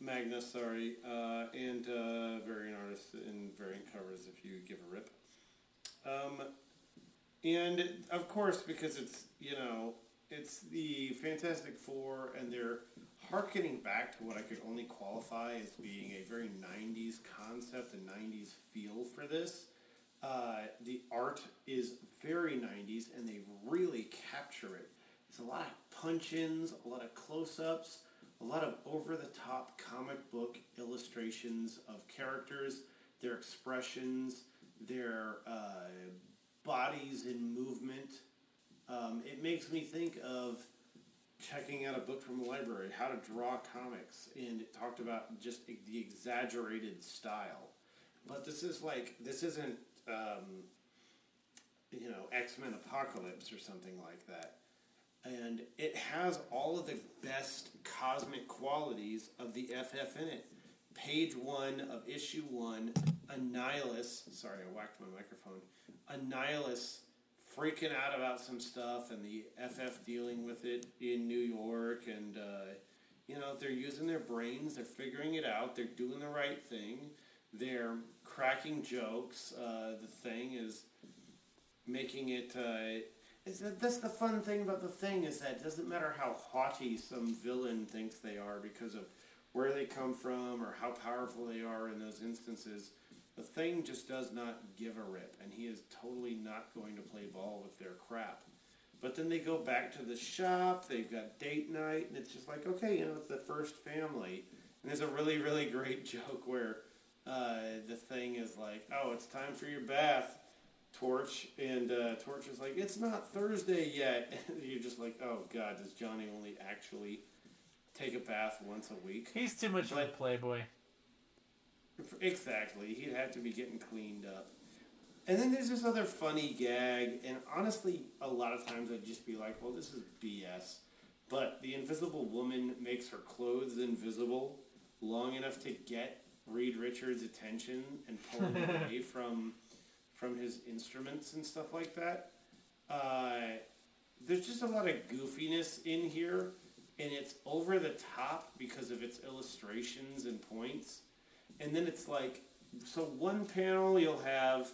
Magna, sorry, uh, and uh, variant artists and variant covers if you give a rip. Um, and of course, because it's you know it's the Fantastic Four, and they're harkening back to what I could only qualify as being a very '90s concept and '90s feel for this. Uh, the art is very '90s, and they really capture it. It's a lot of punch-ins, a lot of close-ups, a lot of over-the-top comic book illustrations of characters, their expressions, their uh, bodies in movement. Um, it makes me think of checking out a book from the library, how to draw comics, and it talked about just the exaggerated style. But this is like this isn't um, you know X Men Apocalypse or something like that, and it has all of the best cosmic qualities of the FF in it. Page one of issue one, Annihilus. Sorry, I whacked my microphone. Annihilus freaking out about some stuff and the FF dealing with it in New York and uh, you know they're using their brains they're figuring it out they're doing the right thing they're cracking jokes uh, the thing is making it uh, that, that's the fun thing about the thing is that it doesn't matter how haughty some villain thinks they are because of where they come from or how powerful they are in those instances the thing just does not give a rip, and he is totally not going to play ball with their crap. But then they go back to the shop, they've got date night, and it's just like, okay, you know, it's the first family. And there's a really, really great joke where uh, the thing is like, oh, it's time for your bath, Torch. And uh, Torch is like, it's not Thursday yet. And you're just like, oh, God, does Johnny only actually take a bath once a week? He's too much of a playboy. Exactly. He'd have to be getting cleaned up. And then there's this other funny gag, and honestly, a lot of times I'd just be like, well, this is BS. But the invisible woman makes her clothes invisible long enough to get Reed Richards' attention and pull him away from from his instruments and stuff like that. Uh, there's just a lot of goofiness in here, and it's over the top because of its illustrations and points. And then it's like, so one panel you'll have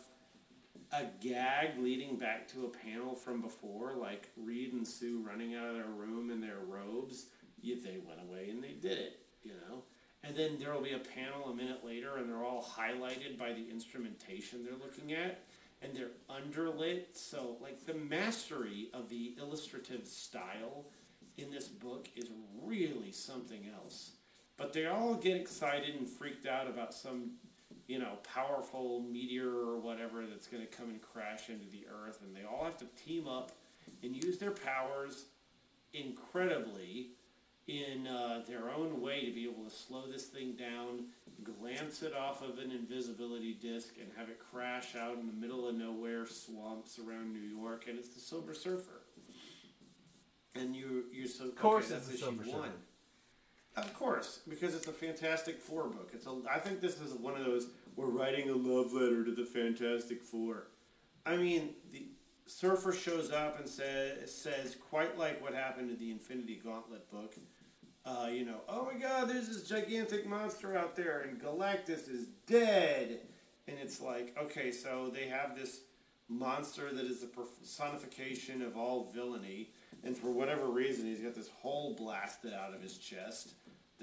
a gag leading back to a panel from before, like Reed and Sue running out of their room in their robes. Yeah, they went away and they did it, you know. And then there will be a panel a minute later, and they're all highlighted by the instrumentation they're looking at, and they're underlit. So, like the mastery of the illustrative style in this book is really something else. But they all get excited and freaked out about some, you know, powerful meteor or whatever that's going to come and crash into the Earth, and they all have to team up and use their powers incredibly in uh, their own way to be able to slow this thing down, glance it off of an invisibility disc, and have it crash out in the middle of nowhere swamps around New York, and it's the Silver Surfer. and you you're so of course okay, it's that's the Silver Surfer. one. Of course, because it's a Fantastic Four book. It's a. I think this is one of those. We're writing a love letter to the Fantastic Four. I mean, the Surfer shows up and says says quite like what happened in the Infinity Gauntlet book. Uh, you know, oh my God, there's this gigantic monster out there, and Galactus is dead. And it's like, okay, so they have this monster that is the personification of all villainy, and for whatever reason, he's got this hole blasted out of his chest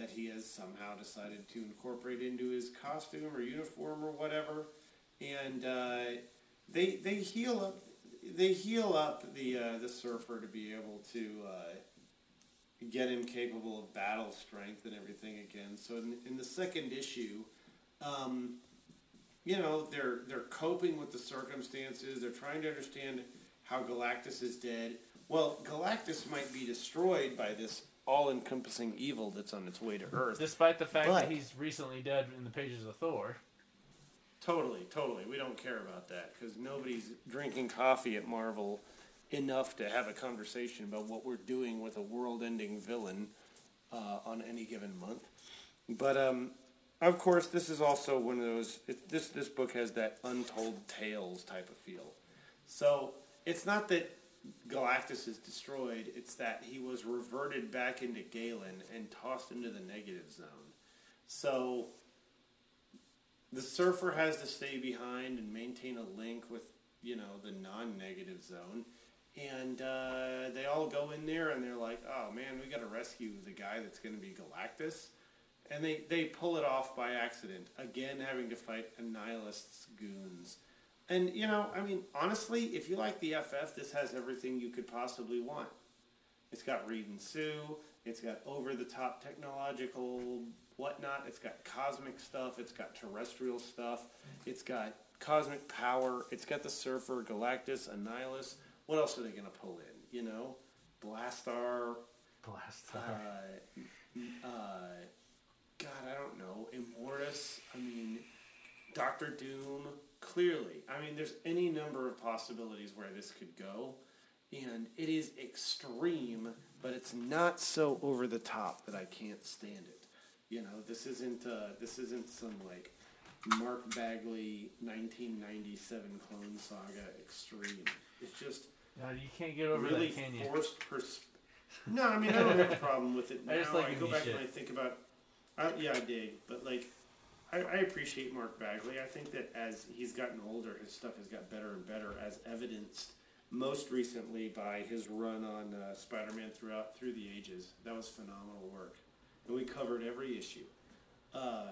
that he has somehow decided to incorporate into his costume or uniform or whatever. And uh, they they heal up they heal up the uh, the surfer to be able to uh, get him capable of battle strength and everything again. So in, in the second issue, um, you know they're they're coping with the circumstances. They're trying to understand how Galactus is dead. Well, Galactus might be destroyed by this all-encompassing evil that's on its way to Earth. Despite the fact But- that he's recently dead in the pages of Thor. Totally, totally. We don't care about that because nobody's drinking coffee at Marvel enough to have a conversation about what we're doing with a world-ending villain uh, on any given month. But um, of course, this is also one of those. It, this this book has that untold tales type of feel. So it's not that Galactus is destroyed; it's that he was reverted back into Galen and tossed into the negative zone. So the surfer has to stay behind and maintain a link with you know the non-negative zone. And uh, they all go in there and they're like oh man we got to rescue the guy that's going to be galactus. And they, they pull it off by accident again having to fight Annihilus's goons and you know i mean honestly if you like the ff this has everything you could possibly want it's got Reed and Sue. It's got over the top technological whatnot. It's got cosmic stuff. It's got terrestrial stuff. It's got cosmic power. It's got the Surfer, Galactus, Annihilus. What else are they going to pull in? You know, Blastar. Blastar. Uh, uh, God, I don't know. Immortus. I mean, Doctor Doom. Clearly, I mean, there's any number of possibilities where this could go and it is extreme, but it's not so over the top that I can't stand it. You know, this isn't uh, this isn't some like Mark Bagley 1997 Clone Saga extreme. It's just No, you can't get over really that, can you? forced pers- No, I mean I don't have a problem with it now. I just like I go back shit. and I think about. I, yeah, I dig, but like. I, I appreciate Mark Bagley. I think that as he's gotten older, his stuff has got better and better, as evidenced most recently by his run on uh, Spider-Man throughout through the ages. That was phenomenal work, and we covered every issue. Uh,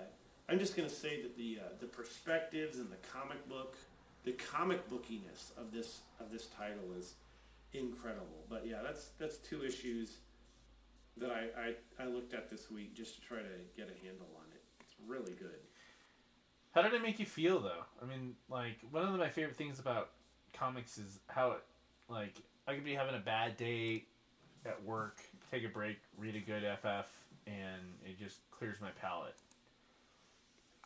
I'm just gonna say that the uh, the perspectives and the comic book, the comic bookiness of this of this title is incredible. But yeah, that's that's two issues that I, I, I looked at this week just to try to get a handle on it. It's really good. How did it make you feel though? I mean, like one of my favorite things about comics is how it, like, I could be having a bad day at work, take a break, read a good FF, and it just clears my palate.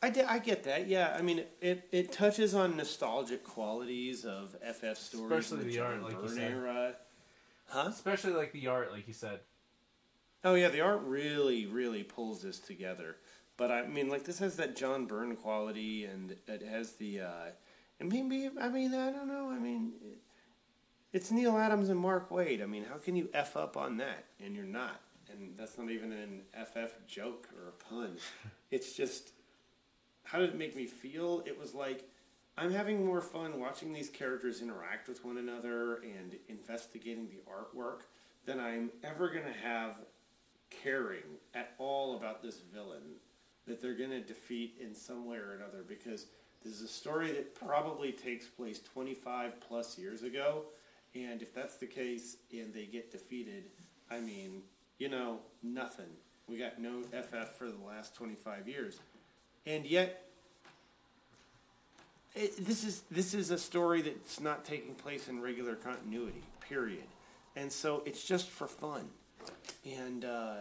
I, di- I get that, yeah. I mean, it, it touches on nostalgic qualities of FF stories, Especially the, the art, like you said. era. Huh? Especially like the art, like you said. Oh yeah, the art really, really pulls this together. But I mean, like this has that John Byrne quality, and it has the, uh, and maybe I mean I don't know. I mean, it's Neal Adams and Mark Waid. I mean, how can you f up on that? And you're not. And that's not even an FF joke or a pun. It's just, how did it make me feel? It was like I'm having more fun watching these characters interact with one another and investigating the artwork than I'm ever going to have caring at all about this villain that they're going to defeat in some way or another because this is a story that probably takes place 25 plus years ago. And if that's the case and they get defeated, I mean, you know, nothing. We got no FF for the last 25 years. And yet, it, this is this is a story that's not taking place in regular continuity. Period. And so it's just for fun, and uh,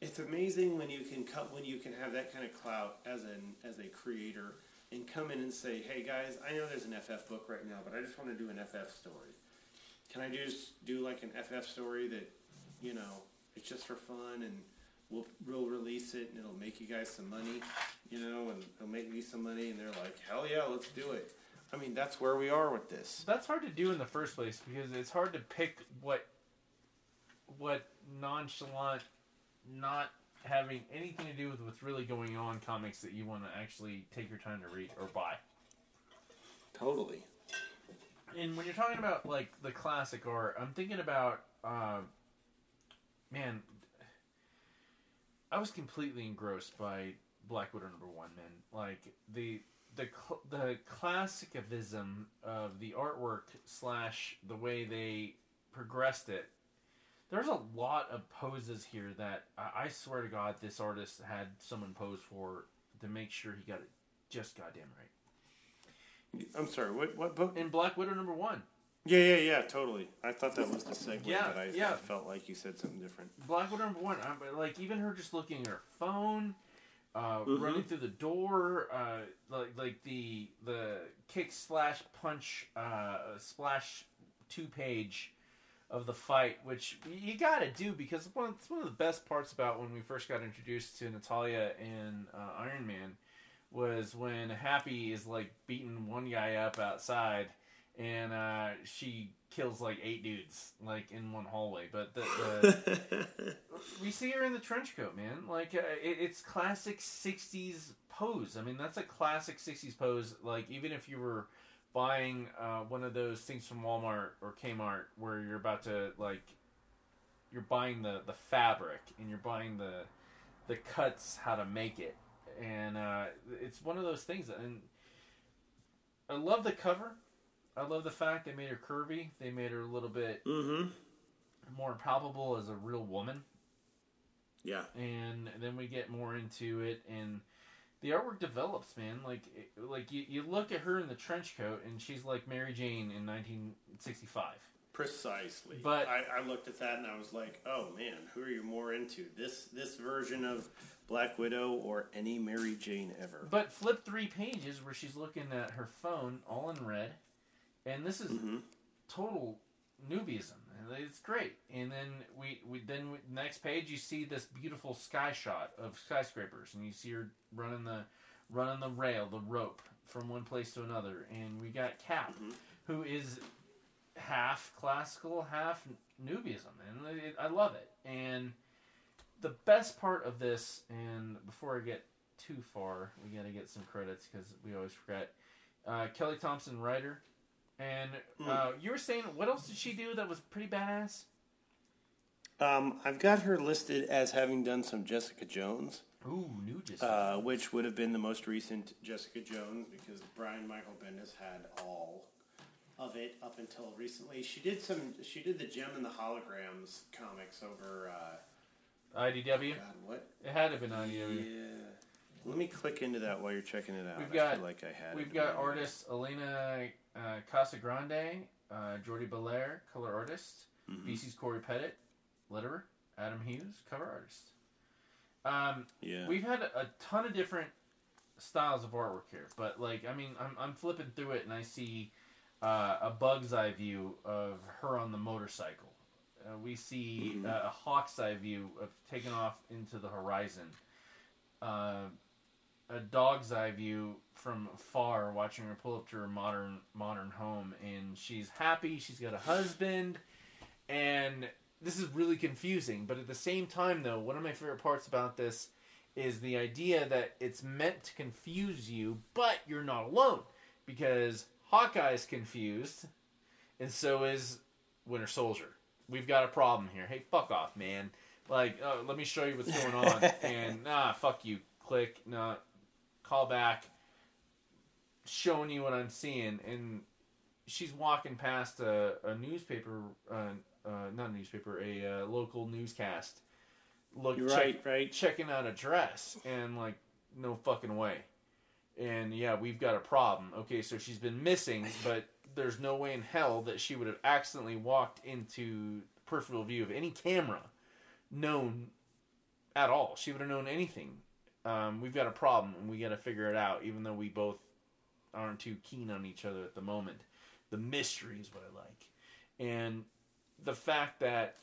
it's amazing when you can cut when you can have that kind of clout as an as a creator and come in and say, "Hey guys, I know there's an FF book right now, but I just want to do an FF story." can I just do like an FF story that, you know, it's just for fun and we'll we'll release it and it'll make you guys some money, you know, and it'll make me some money and they're like, hell yeah, let's do it. I mean, that's where we are with this. That's hard to do in the first place because it's hard to pick what what nonchalant, not having anything to do with what's really going on comics that you want to actually take your time to read or buy. Totally. And when you're talking about like the classic art, I'm thinking about uh, man. I was completely engrossed by Black Widow number one, man. Like the the cl- the classicism of the artwork slash the way they progressed it. There's a lot of poses here that I, I swear to God, this artist had someone pose for to make sure he got it just goddamn right. I'm sorry, what what book? In Black Widow number one. Yeah, yeah, yeah, totally. I thought that was the segue, Yeah, but I, yeah. I felt like you said something different. Black Widow number one, um, like even her just looking at her phone, uh, Mhm. running through the door, uh, like like the the kick slash punch uh, splash two page of the fight, which you got to do because one it's one of the best parts about when we first got introduced to Natalia and uh, Iron Man was when Happy is like beating one guy up outside and uh, she kills like eight dudes like in one hallway. But the, the we see her in the trench coat, man. Like uh, it, it's classic '60s pose. I mean, that's a classic '60s pose. Like even if you were buying uh, one of those things from Walmart or Kmart where you're about to like you're buying the the fabric and you're buying the the cuts how to make it and uh, it's one of those things and I love the cover. I love the fact they made her curvy. They made her a little bit Mm-hmm. more palpable as a real woman. Yeah. And then we get more into it, and the artwork develops, man. Like, it- like you, you look at her in the trench coat, and she's like Mary Jane in 1965. Precisely. But- I, I looked at that and I was like, oh man, who are you more into? This this version of Black Widow or any Mary Jane ever? But flip three pages where she's looking at her phone, all in red, and this is Mm-hmm. total newbieism. It's great. And then we, we then we, next page you see this beautiful sky shot of skyscrapers, and you see her running the running the rail, the rope from one place to another. And we got Cap, who is half classical, half newbieism, and it, I love it. And the best part of this, and before I get too far, we got to get some credits because we always forget. Uh, Kelly Thompson, writer, and uh, you were saying what else did she do that was pretty badass? Um, I've got her listed as having done some Jessica Jones. Ooh, new Jessica. Uh, which would have been the most recent Jessica Jones because Brian Michael Bendis had all of it up until recently. She did some. She did the Jem and the Holograms comics over. Uh, IDW. God, what? It had to have been IDW. Yeah. Let me click into that while you're checking it out. We've I got feel like I had. we've got artists Elena uh, Casagrande, uh, Jordie Bellaire, color artist, Mhm. VC's Cory Petit, letterer, Adam Hughes, cover artist. Um, Yeah. we've had a ton of different styles of artwork here, but like I mean, I'm I'm flipping through it and I see uh, a bug's eye view of her on the motorcycle. Uh, we see Mhm. uh, a hawk's eye view of taking off into the horizon. A dog's eye view from far, watching her pull up to her modern modern home, and she's happy. She's got a husband, and this is really confusing. But at the same time, though, one of my favorite parts about this is the idea that it's meant to confuse you, but you're not alone because Hawkeye's confused, and so is Winter Soldier. We've got a problem here. Hey, fuck off, man. Like, uh, let me show you what's going on. and ah, fuck you. Click. Nah, call back. Showing you what I'm seeing, and she's walking past a, a newspaper, uh, uh, not a newspaper, a uh, local newscast. Look, check- right, right. Checking out a dress, and like, no fucking way. And yeah, we've got a problem. Okay, so she's been missing, but there's no way in hell that she would have accidentally walked into peripheral view of any camera known at all. She would have known anything. Um, we've got a problem, and we got to figure it out, even though we both aren't too keen on each other at the moment. The mystery is what I like. and the fact that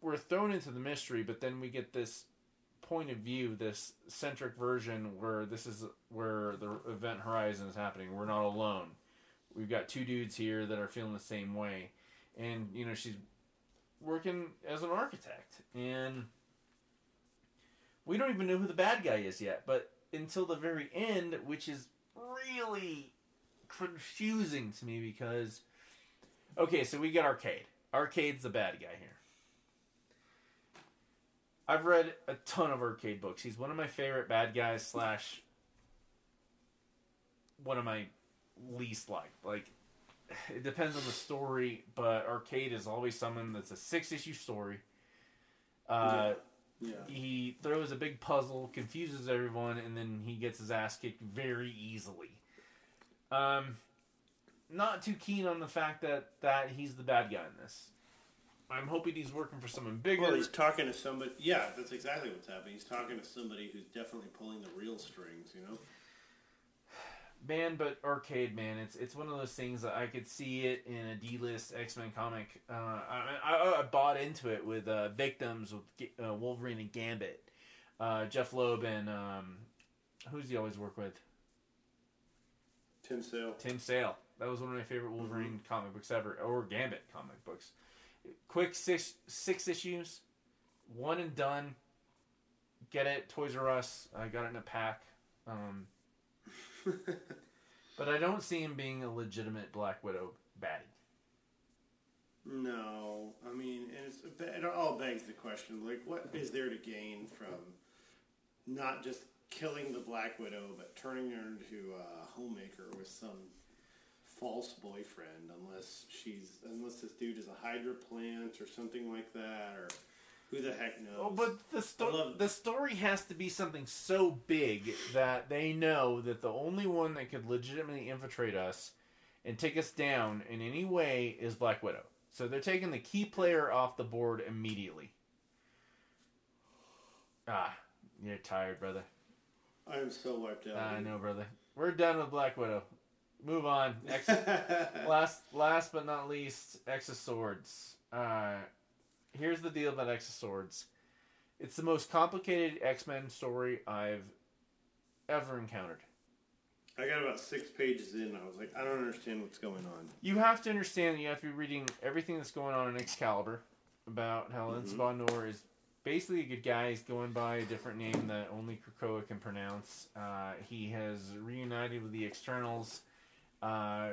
we're thrown into the mystery, but then we get this point of view, this centric version where this is where the event horizon is happening. We're not alone. We've got two dudes here that are feeling the same way, and you know she's working as an architect, and we don't even know who the bad guy is yet. But until the very end, which is really confusing to me because okay, so we get Arcade. Arcade's the bad guy here. I've read a ton of arcade books. He's one of my favorite bad guys slash one of my least liked. Like it depends on the story, but Arcade is always someone that's a six issue story. Uh, Yeah. He throws a big puzzle, confuses everyone, and then he gets his ass kicked very easily. Um, not too keen on the fact that that he's the bad guy in this. I'm hoping he's working for someone bigger. Well, he's talking to somebody. Yeah, that's exactly what's happening. He's talking to somebody who's definitely pulling the real strings. You know. Man, but arcade man, it's it's one of those things that I could see it in a D list X Men comic. Uh, I, I I bought into it with uh, victims with uh, Wolverine and Gambit, uh, Jeph Loeb and um, who's he always work with? Tim Sale. Tim Sale. That was one of my favorite Wolverine comic books ever, or Gambit comic books. Quick six six issues, one and done. Get it, Toys R Us. I got it in a pack. Um, but I don't see him being a legitimate Black Widow baddie. No, I mean, and it's, it all begs the question: like, what is there to gain from not just killing the Black Widow, but turning her into a homemaker with some false boyfriend? Unless she's, unless this dude is a Hydra plant or something like that, or who the heck knows? Oh, but the I sto- love- the story has to be something so big that they know that the only one that could legitimately infiltrate us and take us down in any way is Black Widow. So they're taking the key player off the board immediately. Ah, you're tired, brother. I am so wiped out. I know, brother. We're done with Black Widow. Move on. X- last, last but not least, X of Swords. Uh, here's the deal about X of Swords. It's the most complicated X Men story I've ever encountered. I got about six pages in. I was like, I don't understand what's going on. You have to understand that you have to be reading everything that's going on in Excalibur about how mm Nor is basically a good guy. He's going by a different name that only Krakoa can pronounce. Uh, he has reunited with the Externals. Uh,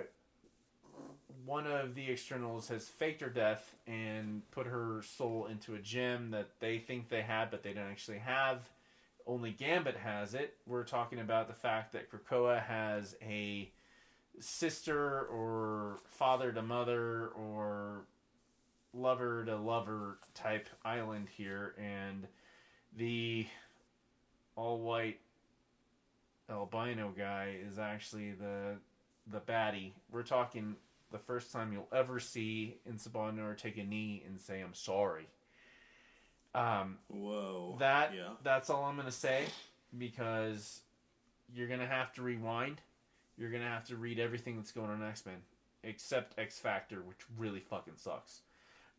one of the Externals has faked her death and put her soul into a gem that they think they had, but they don't actually have. Only Gambit has it. We're talking about the fact that Krakoa has a sister or father to mother or lover to lover type island here, and the all white albino guy is actually the the baddie. We're talking the first time you'll ever see En Sabah Nur take a knee and say I'm sorry. Um, Whoa. that Yeah. that's all I'm gonna say because you're gonna have to rewind. You're gonna have to read everything that's going on in X Men except X Factor, which really fucking sucks.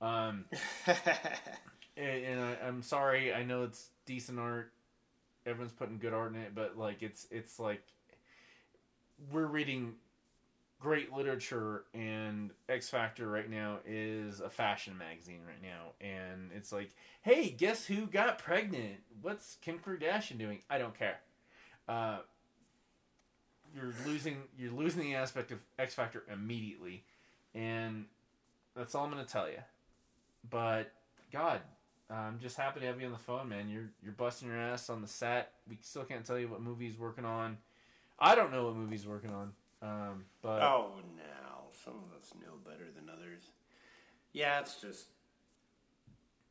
Um, and, and I, I'm sorry. I know it's decent art. Everyone's putting good art in it, but like it's it's like we're reading great literature, and X Factor right now is a fashion magazine right now, and it's like, hey, guess who got pregnant? What's Kim Kardashian doing? I don't care. Uh, you're losing you're losing the aspect of X Factor immediately, and that's all I'm gonna tell you. But God, I'm just happy to have you on the phone, man. You're you're busting your ass on the set. We still can't tell you what movie he's working on. I don't know what movie he's working on. Um, but Oh, now some of us know better than others. Yeah, it's just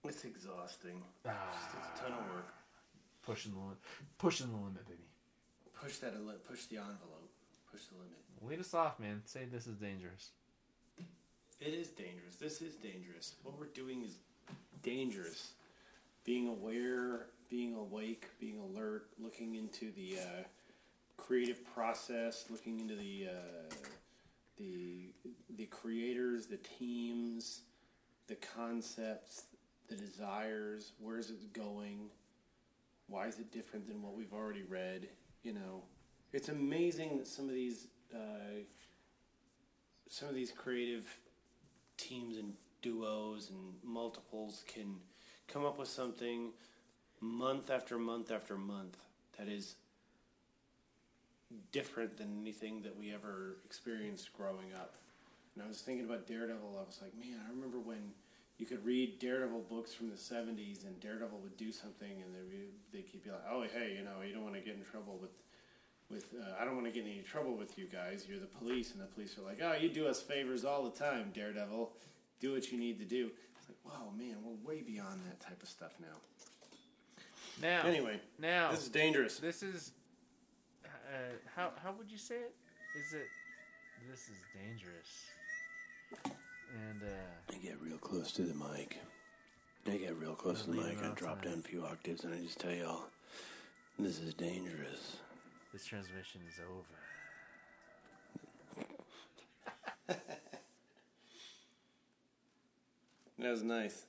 it's exhausting. Ah. It's a ton of work. pushing the limit, pushing the limit, baby. Push that a push the envelope. Push the limit. Lead us off, man. Say this is dangerous. It is dangerous. This is dangerous. What we're doing is dangerous. Being aware, being awake, being alert, looking into the uh, creative process, looking into the uh, the the creators, the teams, the concepts, the desires. Where's it going? Why is it different than what we've already read? You know, it's amazing that some of these uh, some of these creative teams and duos and multiples can come up with something month after month after month that is different than anything that we ever experienced growing up. And I was thinking about Daredevil. I was like, man, I remember when you could read Daredevil books from the '70s, and Daredevil would do something, and they they keep you like, oh, hey, you know, you don't want to get in trouble with. With uh, I don't want to get in any trouble with you guys. You're the police, and the police are like, "Oh, you do us favors all the time, Daredevil. Do what you need to do." It's like, wow, man, we're way beyond that type of stuff now. Now, Anyway, now this is dangerous. This is uh, how how would you say it? Is it this is dangerous? And uh, I get real close to the mic. I get real close to the mic. I drop down a few octaves and I just tell y'all, this is dangerous. this transmission is over. That was nice.